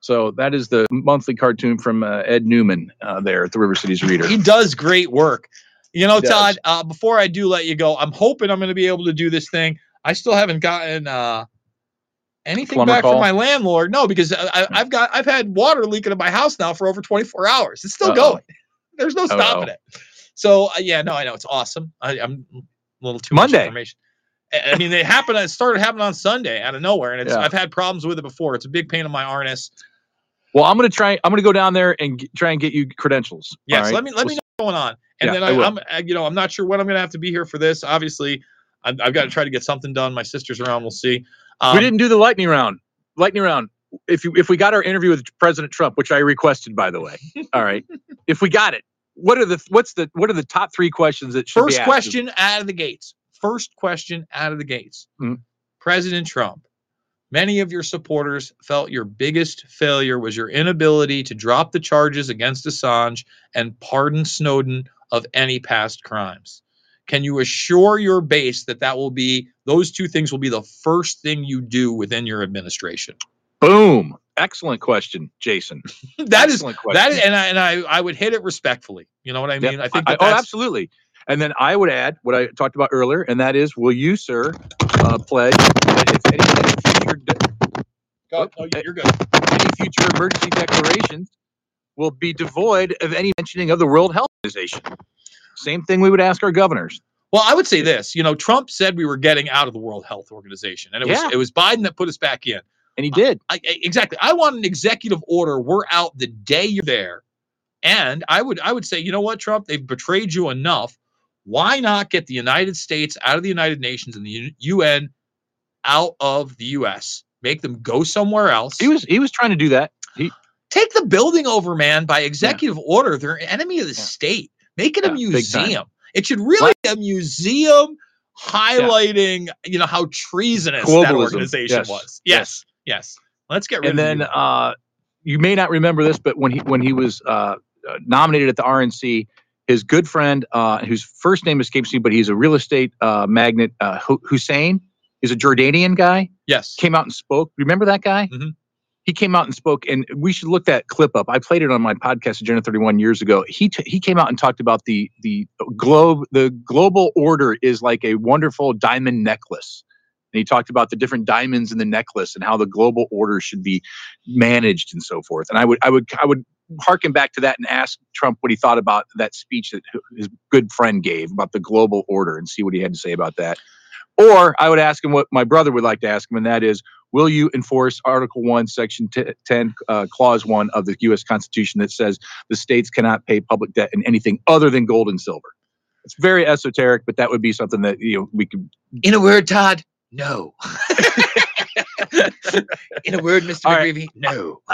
So that is the monthly cartoon from uh, Ed Newman uh, there at the River Cities Reader. He does great work. You know, Todd, uh, before I do let you go, I'm hoping I'm going to be able to do this thing. I still haven't gotten uh, anything Plumber back call? from my landlord. No, because I, I've got I've had water leaking in my house now for over 24 hours. It's still Uh-oh. going. There's no stopping Uh-oh. it. So uh, yeah, no, I know it's awesome. I, I'm a little too Monday. much information. I mean, they happened. It started happening on Sunday out of nowhere, and it's Yeah. I've had problems with it before. It's a big pain in my harness. Well, I'm gonna try. I'm gonna go down there and g- try and get you credentials. Yes, right? let me let me know what's going on, and Yeah, then I, I, you know I'm not sure when I'm going to have to be here for this. Obviously, I've, I've got to try to get something done. My sister's around. We'll see. Um, we didn't do the lightning round. Lightning round. If you if we got our interview with President Trump, which I requested, by the way. All right. if we got it, what are the what's the what are the top three questions that should First question out of the gates. First question out of the gates. Mhm. President Trump. Many of your supporters felt your biggest failure was your inability to drop the charges against Assange and pardon Snowden of any past crimes. Can you assure your base that that will be those two things will be the first thing you do within your administration? Boom. Excellent question, Jason. That is Excellent that question. is, and I and I I would hit it respectfully. You know what I Yep. mean? I think I- that oh, absolutely. And then I would add what I talked about earlier, and that is, will you, sir, uh, pledge that if any, future de- Go, no, you're good. any future emergency declarations will be devoid of any mentioning of the World Health Organization? Same thing we would ask our governors. Well, I would say this. You know, Trump said we were getting out of the World Health Organization, and it was it was Biden that put us back in. And he did. I, I- exactly. I want an executive order. We're out the day you're there, and I would I would say, you know what, Trump, they've betrayed you enough. Why not get the United States out of the United Nations and the UN out of the U.S. Make them go somewhere else. He was he was trying to do that. He take the building over, man, by executive order. They're an enemy of the state. Make it a Yeah, museum. It should really be a museum highlighting, you know, how treasonous that organization yes, was. Yes, yes. Let's get rid of and then you. uh, you may not remember this, but when he when he was uh, uh, nominated at the RNC, his good friend, uh, whose first name escapes me, but he's a real estate uh, magnate, uh, Hussein, is a Jordanian guy. Yes, came out and spoke. Remember that guy? Mhm. He came out and spoke, and we should look that clip up. I played it on my podcast, Agenda Thirty One, years ago. He t- he came out and talked about the the globe. The global order is like a wonderful diamond necklace. And he talked about the different diamonds in the necklace and how the global order should be managed and so forth. And I would I would I would harken back to that and ask Trump what he thought about that speech that his good friend gave about the global order and see what he had to say about that. Or I would ask him what my brother would like to ask him, and that is, will you enforce Article 1, Section t- 10, uh, Clause 1 of the U.S. Constitution that says the states cannot pay public debt in anything other than gold and silver? It's very esoteric, but that would be something that you know we could. In a word, Todd, no. In a word, Mr. All right. McGreevy, no.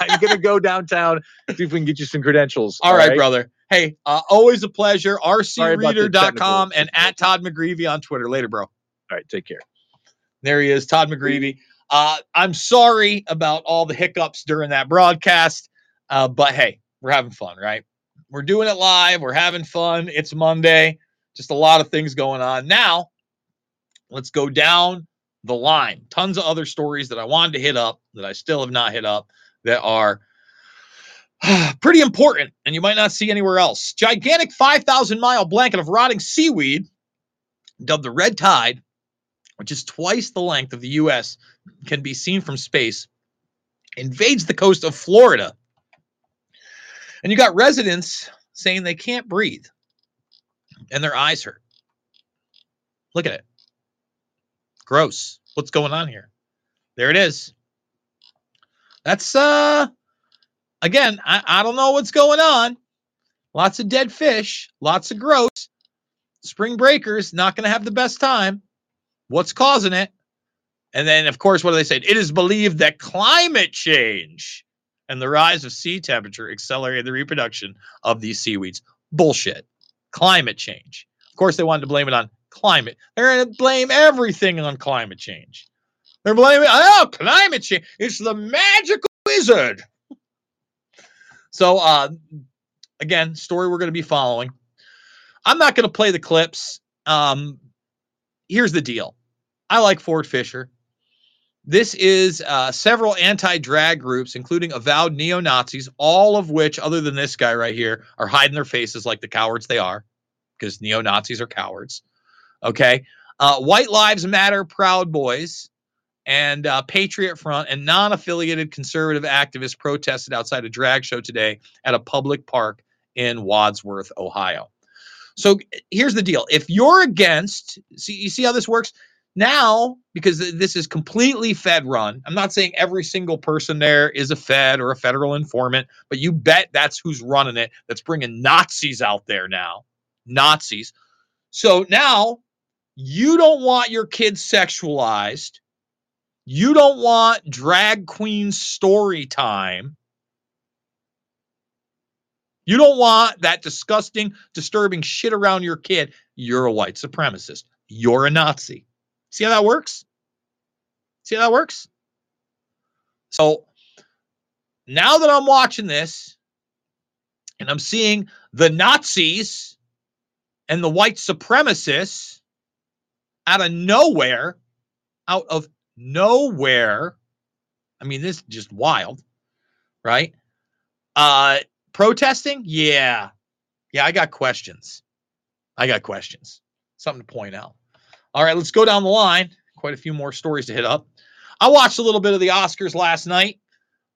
I'm gonna go downtown see if we can get you some credentials. All right, brother. Hey, uh, always a pleasure. Sorry about the RCreader.com and at Todd McGreevy on Twitter. Later, bro. All right, take care. There he is, Todd McGreevy. Uh, I'm sorry about all the hiccups during that broadcast, uh, but hey, we're having fun, right? We're doing it live. We're having fun. It's Monday. Just a lot of things going on. Now, let's go down the line. Tons of other stories that I wanted to hit up that I still have not hit up that are pretty important and you might not see anywhere else. Gigantic 5,000 mile blanket of rotting seaweed, dubbed the red tide, which is twice the length of the US, can be seen from space, invades the coast of Florida. And you got residents saying they can't breathe and their eyes hurt. Look at it. Gross. What's going on here? There it is. That's uh again, I, I don't know what's going on. Lots of dead fish, lots of gross. Spring breakers not to have the best time. What's causing it? And then, of course, what do they say? It is believed that climate change and the rise of sea temperature accelerated the reproduction of these seaweeds. Bullshit. Climate change. Of course, they wanted to blame it on climate. They're going to blame everything on climate change. They're blaming, oh, climate change. It's the magical wizard. So, uh, again, story we're going to be following. I'm not going to play the clips. Um, here's the deal I like Ford Fischer. This is uh, several anti drag groups, including avowed neo Nazis, all of which, other than this guy right here, are hiding their faces like the cowards they are, because neo Nazis are cowards. Okay. Uh, White Lives Matter Proud Boys and uh, Patriot Front and non affiliated conservative activists protested outside a drag show today at a public park in Wadsworth, Ohio. So here's the deal. If you're against, see, you see how this works? Now, because this is completely Fed run, I'm not saying every single person there is a Fed or a federal informant, but you bet that's who's running it, that's bringing Nazis out there now. Nazis. So now you don't want your kids sexualized. You don't want drag queen story time. You don't want that disgusting, disturbing shit around your kid. You're a white supremacist. You're a Nazi. See how that works? See how that works? So now that I'm watching this and I'm seeing the Nazis and the white supremacists out of nowhere, out of nowhere. I mean, this is just wild, right? Uh protesting? Yeah. Yeah, I got questions. I got questions. Something to point out. All right, let's go down the line. Quite a few more stories to hit up. I watched a little bit of the Oscars last night.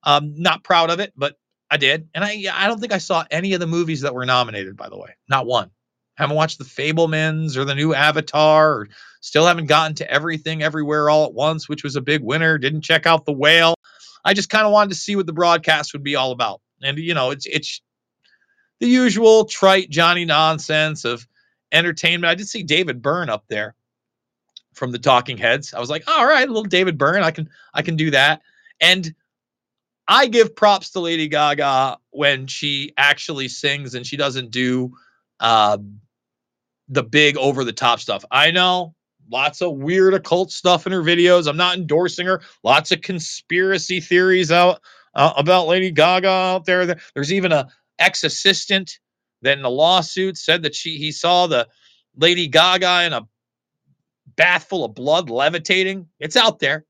Um, not proud of it, but I did. And I I don't think I saw any of the movies that were nominated, by the way. Not one. Haven't watched the Fabelmans or the new Avatar, or still haven't gotten to everything everywhere all at once, which was a big winner. Didn't check out the whale. I just kind of wanted to see what the broadcast would be all about. And you know, it's it's the usual trite Johnny nonsense of entertainment. I did see David Byrne up there from the Talking Heads. I was like, all right, a little David Byrne, I can I can do that. And I give props to Lady Gaga when she actually sings and she doesn't do uh, the big over the top stuff. I know lots of weird occult stuff in her videos. I'm not endorsing her. Lots of conspiracy theories out uh, about Lady Gaga out there. There- There's even a ex assistant that in the lawsuit said that she he saw the Lady Gaga in a bath full of blood levitating. It's out there.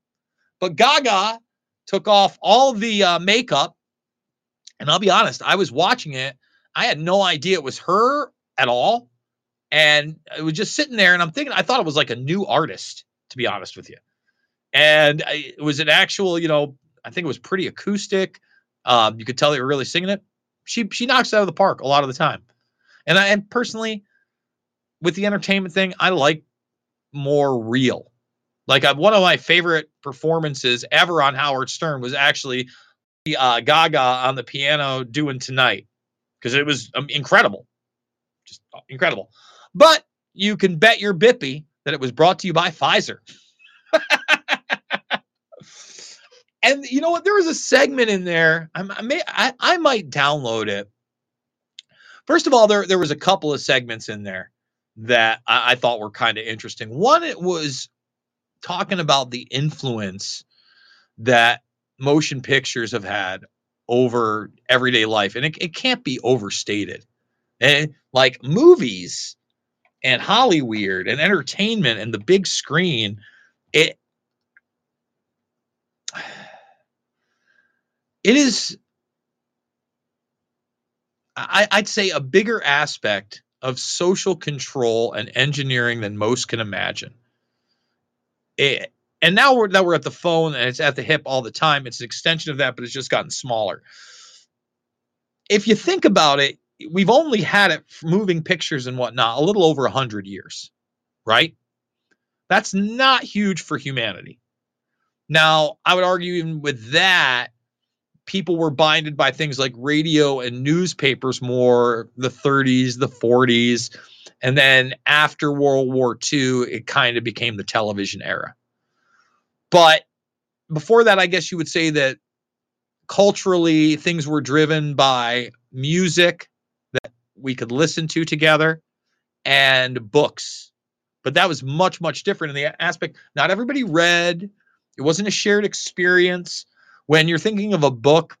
But Gaga took off all the uh, makeup. And I'll be honest, I was watching it. I had no idea it was her at all. And it was just sitting there. And I'm thinking, I thought it was like a new artist, to be honest with you. And I, it was an actual, you know, I think it was pretty acoustic. Um, you could tell they were really singing it. She she knocks it out of the park a lot of the time. And I and personally, with the entertainment thing, I like more real. Like uh, one of my favorite performances ever on Howard Stern was actually the uh, Gaga on the piano doing tonight because it was um, incredible, just uh, incredible. But you can bet your bippy that it was brought to you by Pfizer. and you know what? There was a segment in there. I'm, I may I, I might download it. First of all, there there was a couple of segments in there that I, I thought were kind of interesting. One, it was talking about the influence that motion pictures have had over everyday life, and it, it can't be overstated. And like movies and Hollywood and entertainment and the big screen, it it is I, I'd say a bigger aspect of social control and engineering than most can imagine. It, and now we're now we're at the phone and it's at the hip all the time. It's an extension of that, but it's just gotten smaller. If you think about it, we've only had it moving pictures and whatnot a little over a hundred years, right? That's not huge for humanity. Now, I would argue even with that, people were binded by things like radio and newspapers more the 30s, the 40s. And then after World War II, it kind of became the television era. But before that, I guess you would say that culturally things were driven by music that we could listen to together and books. But that was much, much different in the aspect. Not everybody read, it wasn't a shared experience. When you're thinking of a book,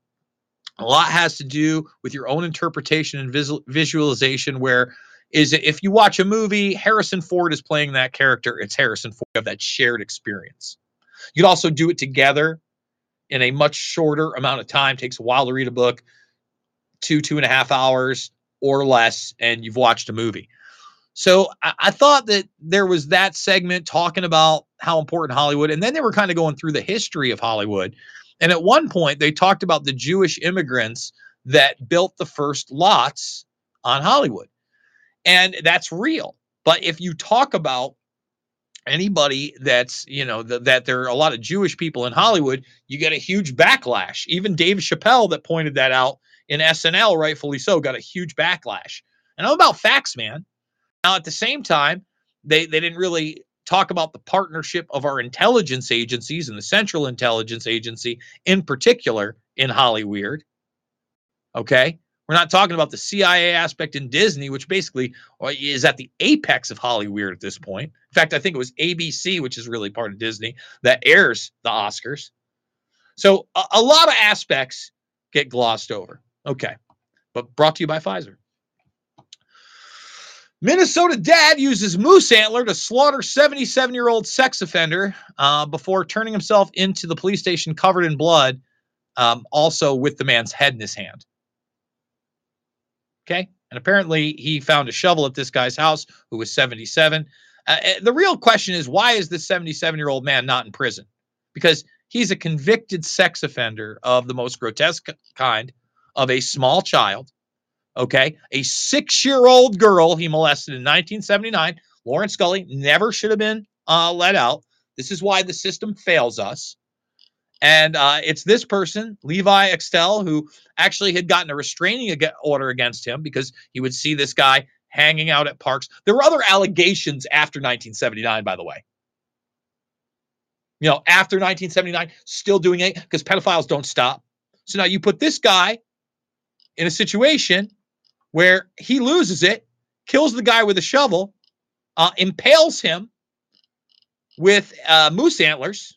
a lot has to do with your own interpretation and visual, visualization. Where is it if you watch a movie, Harrison Ford is playing that character, it's Harrison Ford, you have that shared experience. You could also do it together in a much shorter amount of time. takes a while to read a book, two, two and a half hours or less, and you've watched a movie. So I, I thought that there was that segment talking about how important Hollywood, and then they were kind of going through the history of Hollywood. And at one point, they talked about the Jewish immigrants that built the first lots on Hollywood. And that's real. But if you talk about anybody that's, you know, th- that there are a lot of Jewish people in Hollywood, you get a huge backlash. Even Dave Chappelle, that pointed that out in SNL, rightfully so, got a huge backlash. And I'm about facts, man. Now, at the same time, they, they didn't really talk about the partnership of our intelligence agencies and the Central Intelligence Agency in particular in Hollyweird. Okay. We're not talking about the CIA aspect in Disney, which basically uh, is at the apex of Hollyweird at this point. In fact, I think it was ABC, which is really part of Disney, that airs the Oscars. So a, a lot of aspects get glossed over. Okay. But brought to you by Pfizer. Minnesota dad uses moose antler to slaughter 77 year old sex offender uh, before turning himself into the police station covered in blood, um, also with the man's head in his hand. Okay. And apparently he found a shovel at this guy's house who was 77. Uh, uh, the real question is why is this 77 year old man not in prison? Because he's a convicted sex offender of the most grotesque kind of a small child Okay. A six year old girl he molested in 1979. Lawrence Scully never should have been uh, let out. This is why the system fails us. And uh, it's this person, Levi Axtell, who actually had gotten a restraining ag- order against him because he would see this guy hanging out at parks. There were other allegations after 1979, by the way. You know, after 1979, still doing it because pedophiles don't stop. So now you put this guy in a situation where he loses it, kills the guy with a shovel, uh, impales him with uh, moose antlers.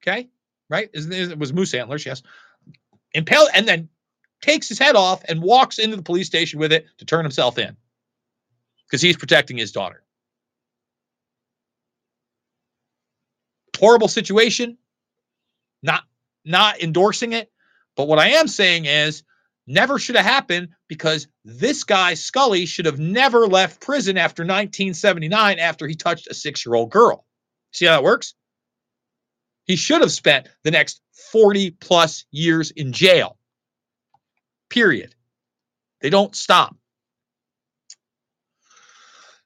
Okay, right? It, was moose antlers? Yes. Impale and then takes his head off and walks into the police station with it to turn himself in because he's protecting his daughter. Horrible situation. Not not endorsing it, but what I am saying is never should have happened because this guy Scully should have never left prison after 1979 after he touched a 6-year-old girl. See how that works? He should have spent the next 40 plus years in jail. Period. They don't stop.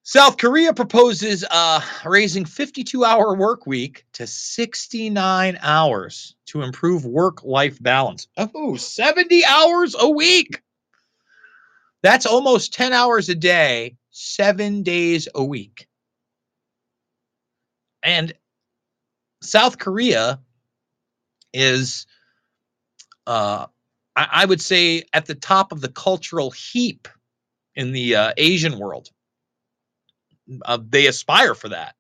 South Korea proposes uh, raising 52 hour work week to 69 hours to improve work life balance. Oh, 70 hours a week. That's almost 10 hours a day, seven days a week. And South Korea is, uh, I, I would say, at the top of the cultural heap in the uh, Asian world uh, they aspire for that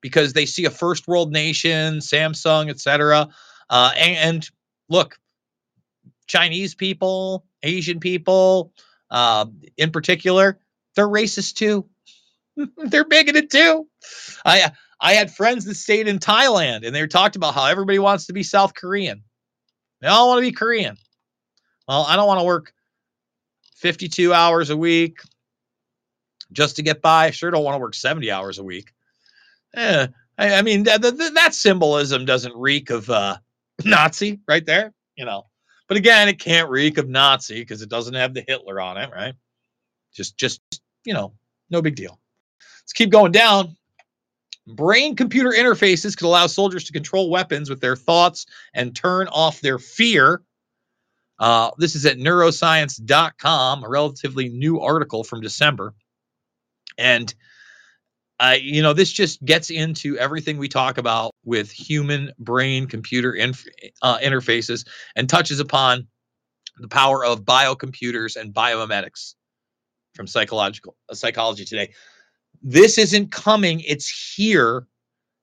because they see a first world nation, Samsung, etc. Uh, and, and, look, Chinese people, Asian people, uh, in particular, they're racist too. they're bigoted too. I I had friends that stayed in Thailand and they talked about how everybody wants to be South Korean. They all want to be Korean. Well, I don't want to work 52 hours a week, just to get by. I sure don't want to work 70 hours a week. Eh, I, I mean, that, symbolism doesn't reek of uh, Nazi right there, you know. But again, it can't reek of Nazi because it doesn't have the Hitler on it, right? Just, just, you know, no big deal. Let's keep going down. Brain computer interfaces could allow soldiers to control weapons with their thoughts and turn off their fear. Uh, this is at neuroscience.com, a relatively new article from December. And uh, you know, this just gets into everything we talk about with human brain computer inf- uh, interfaces and touches upon the power of biocomputers and biomimetics from psychological uh, psychology today. This isn't coming, it's here.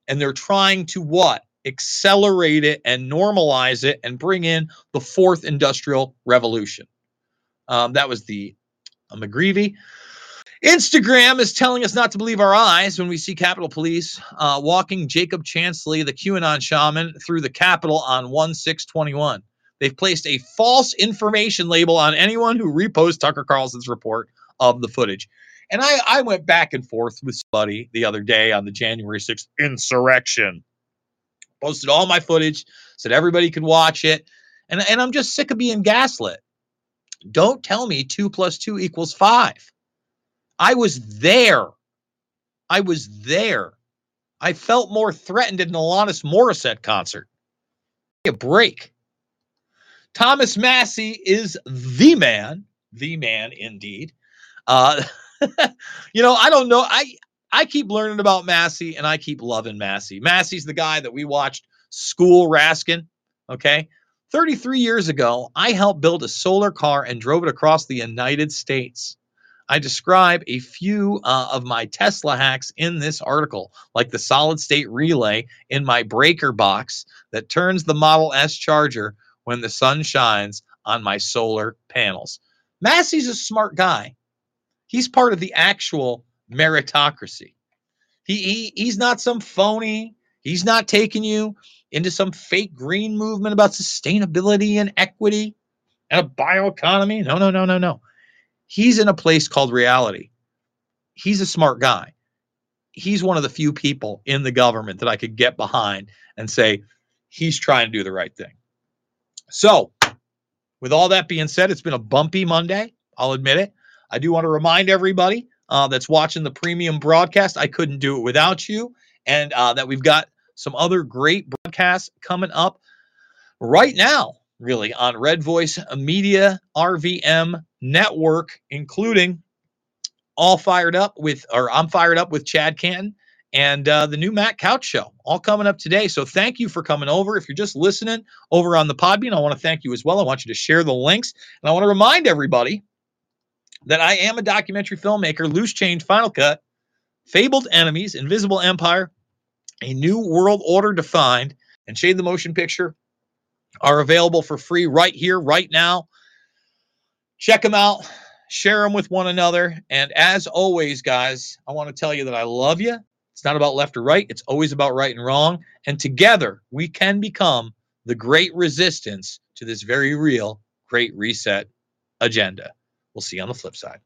And they're trying to what? Accelerate it and normalize it and bring in the fourth industrial revolution. Um, that was the uh, McGreevy. Instagram is telling us not to believe our eyes when we see Capitol Police uh, walking Jacob Chansley, the QAnon shaman, through the Capitol on 1 6 21. They've placed a false information label on anyone who reposts Tucker Carlson's report of the footage. And I, I went back and forth with somebody the other day on the January 6th insurrection. Posted all my footage, said everybody could watch it. And, and I'm just sick of being gaslit. Don't tell me two plus two equals five. I was there. I was there. I felt more threatened at an Alanis Morissette concert. A break. Thomas Massie is the man, the man indeed. Uh, you know, I don't know. I I keep learning about Massie and I keep loving Massie. Massie's the guy that we watched School Raskin. Okay. 33 years ago, I helped build a solar car and drove it across the United States. I describe a few uh, of my Tesla hacks in this article, like the solid state relay in my breaker box that turns the Model S charger when the sun shines on my solar panels. Massie's a smart guy. He's part of the actual meritocracy. He, he he's not some phony. He's not taking you into some fake green movement about sustainability and equity and a bioeconomy. No, no, no, no, no. He's in a place called reality. He's a smart guy. He's one of the few people in the government that I could get behind and say, he's trying to do the right thing. So, with all that being said, it's been a bumpy Monday. I'll admit it. I do want to remind everybody uh, that's watching the premium broadcast, I couldn't do it without you, and uh, that we've got some other great broadcasts coming up right now, really, on Red Voice Media RVM Network, including All Fired Up with, or I'm Fired Up with Chad Caton and uh, the new Matt Couch Show, all coming up today. So thank you for coming over. If you're just listening over on the Podbean, I want to thank you as well. I want you to share the links, and I want to remind everybody that I am a documentary filmmaker. Loose Change Final Cut Fabled Enemies, Invisible Empire, A New World Order Defined, and Shade the Motion Picture are available for free right here, right now. Check them out, share them with one another. And as always, guys, I want to tell you that I love you. It's not about left or right, it's always about right and wrong. And together, we can become the great resistance to this very real Great Reset agenda. We'll see you on the flip side.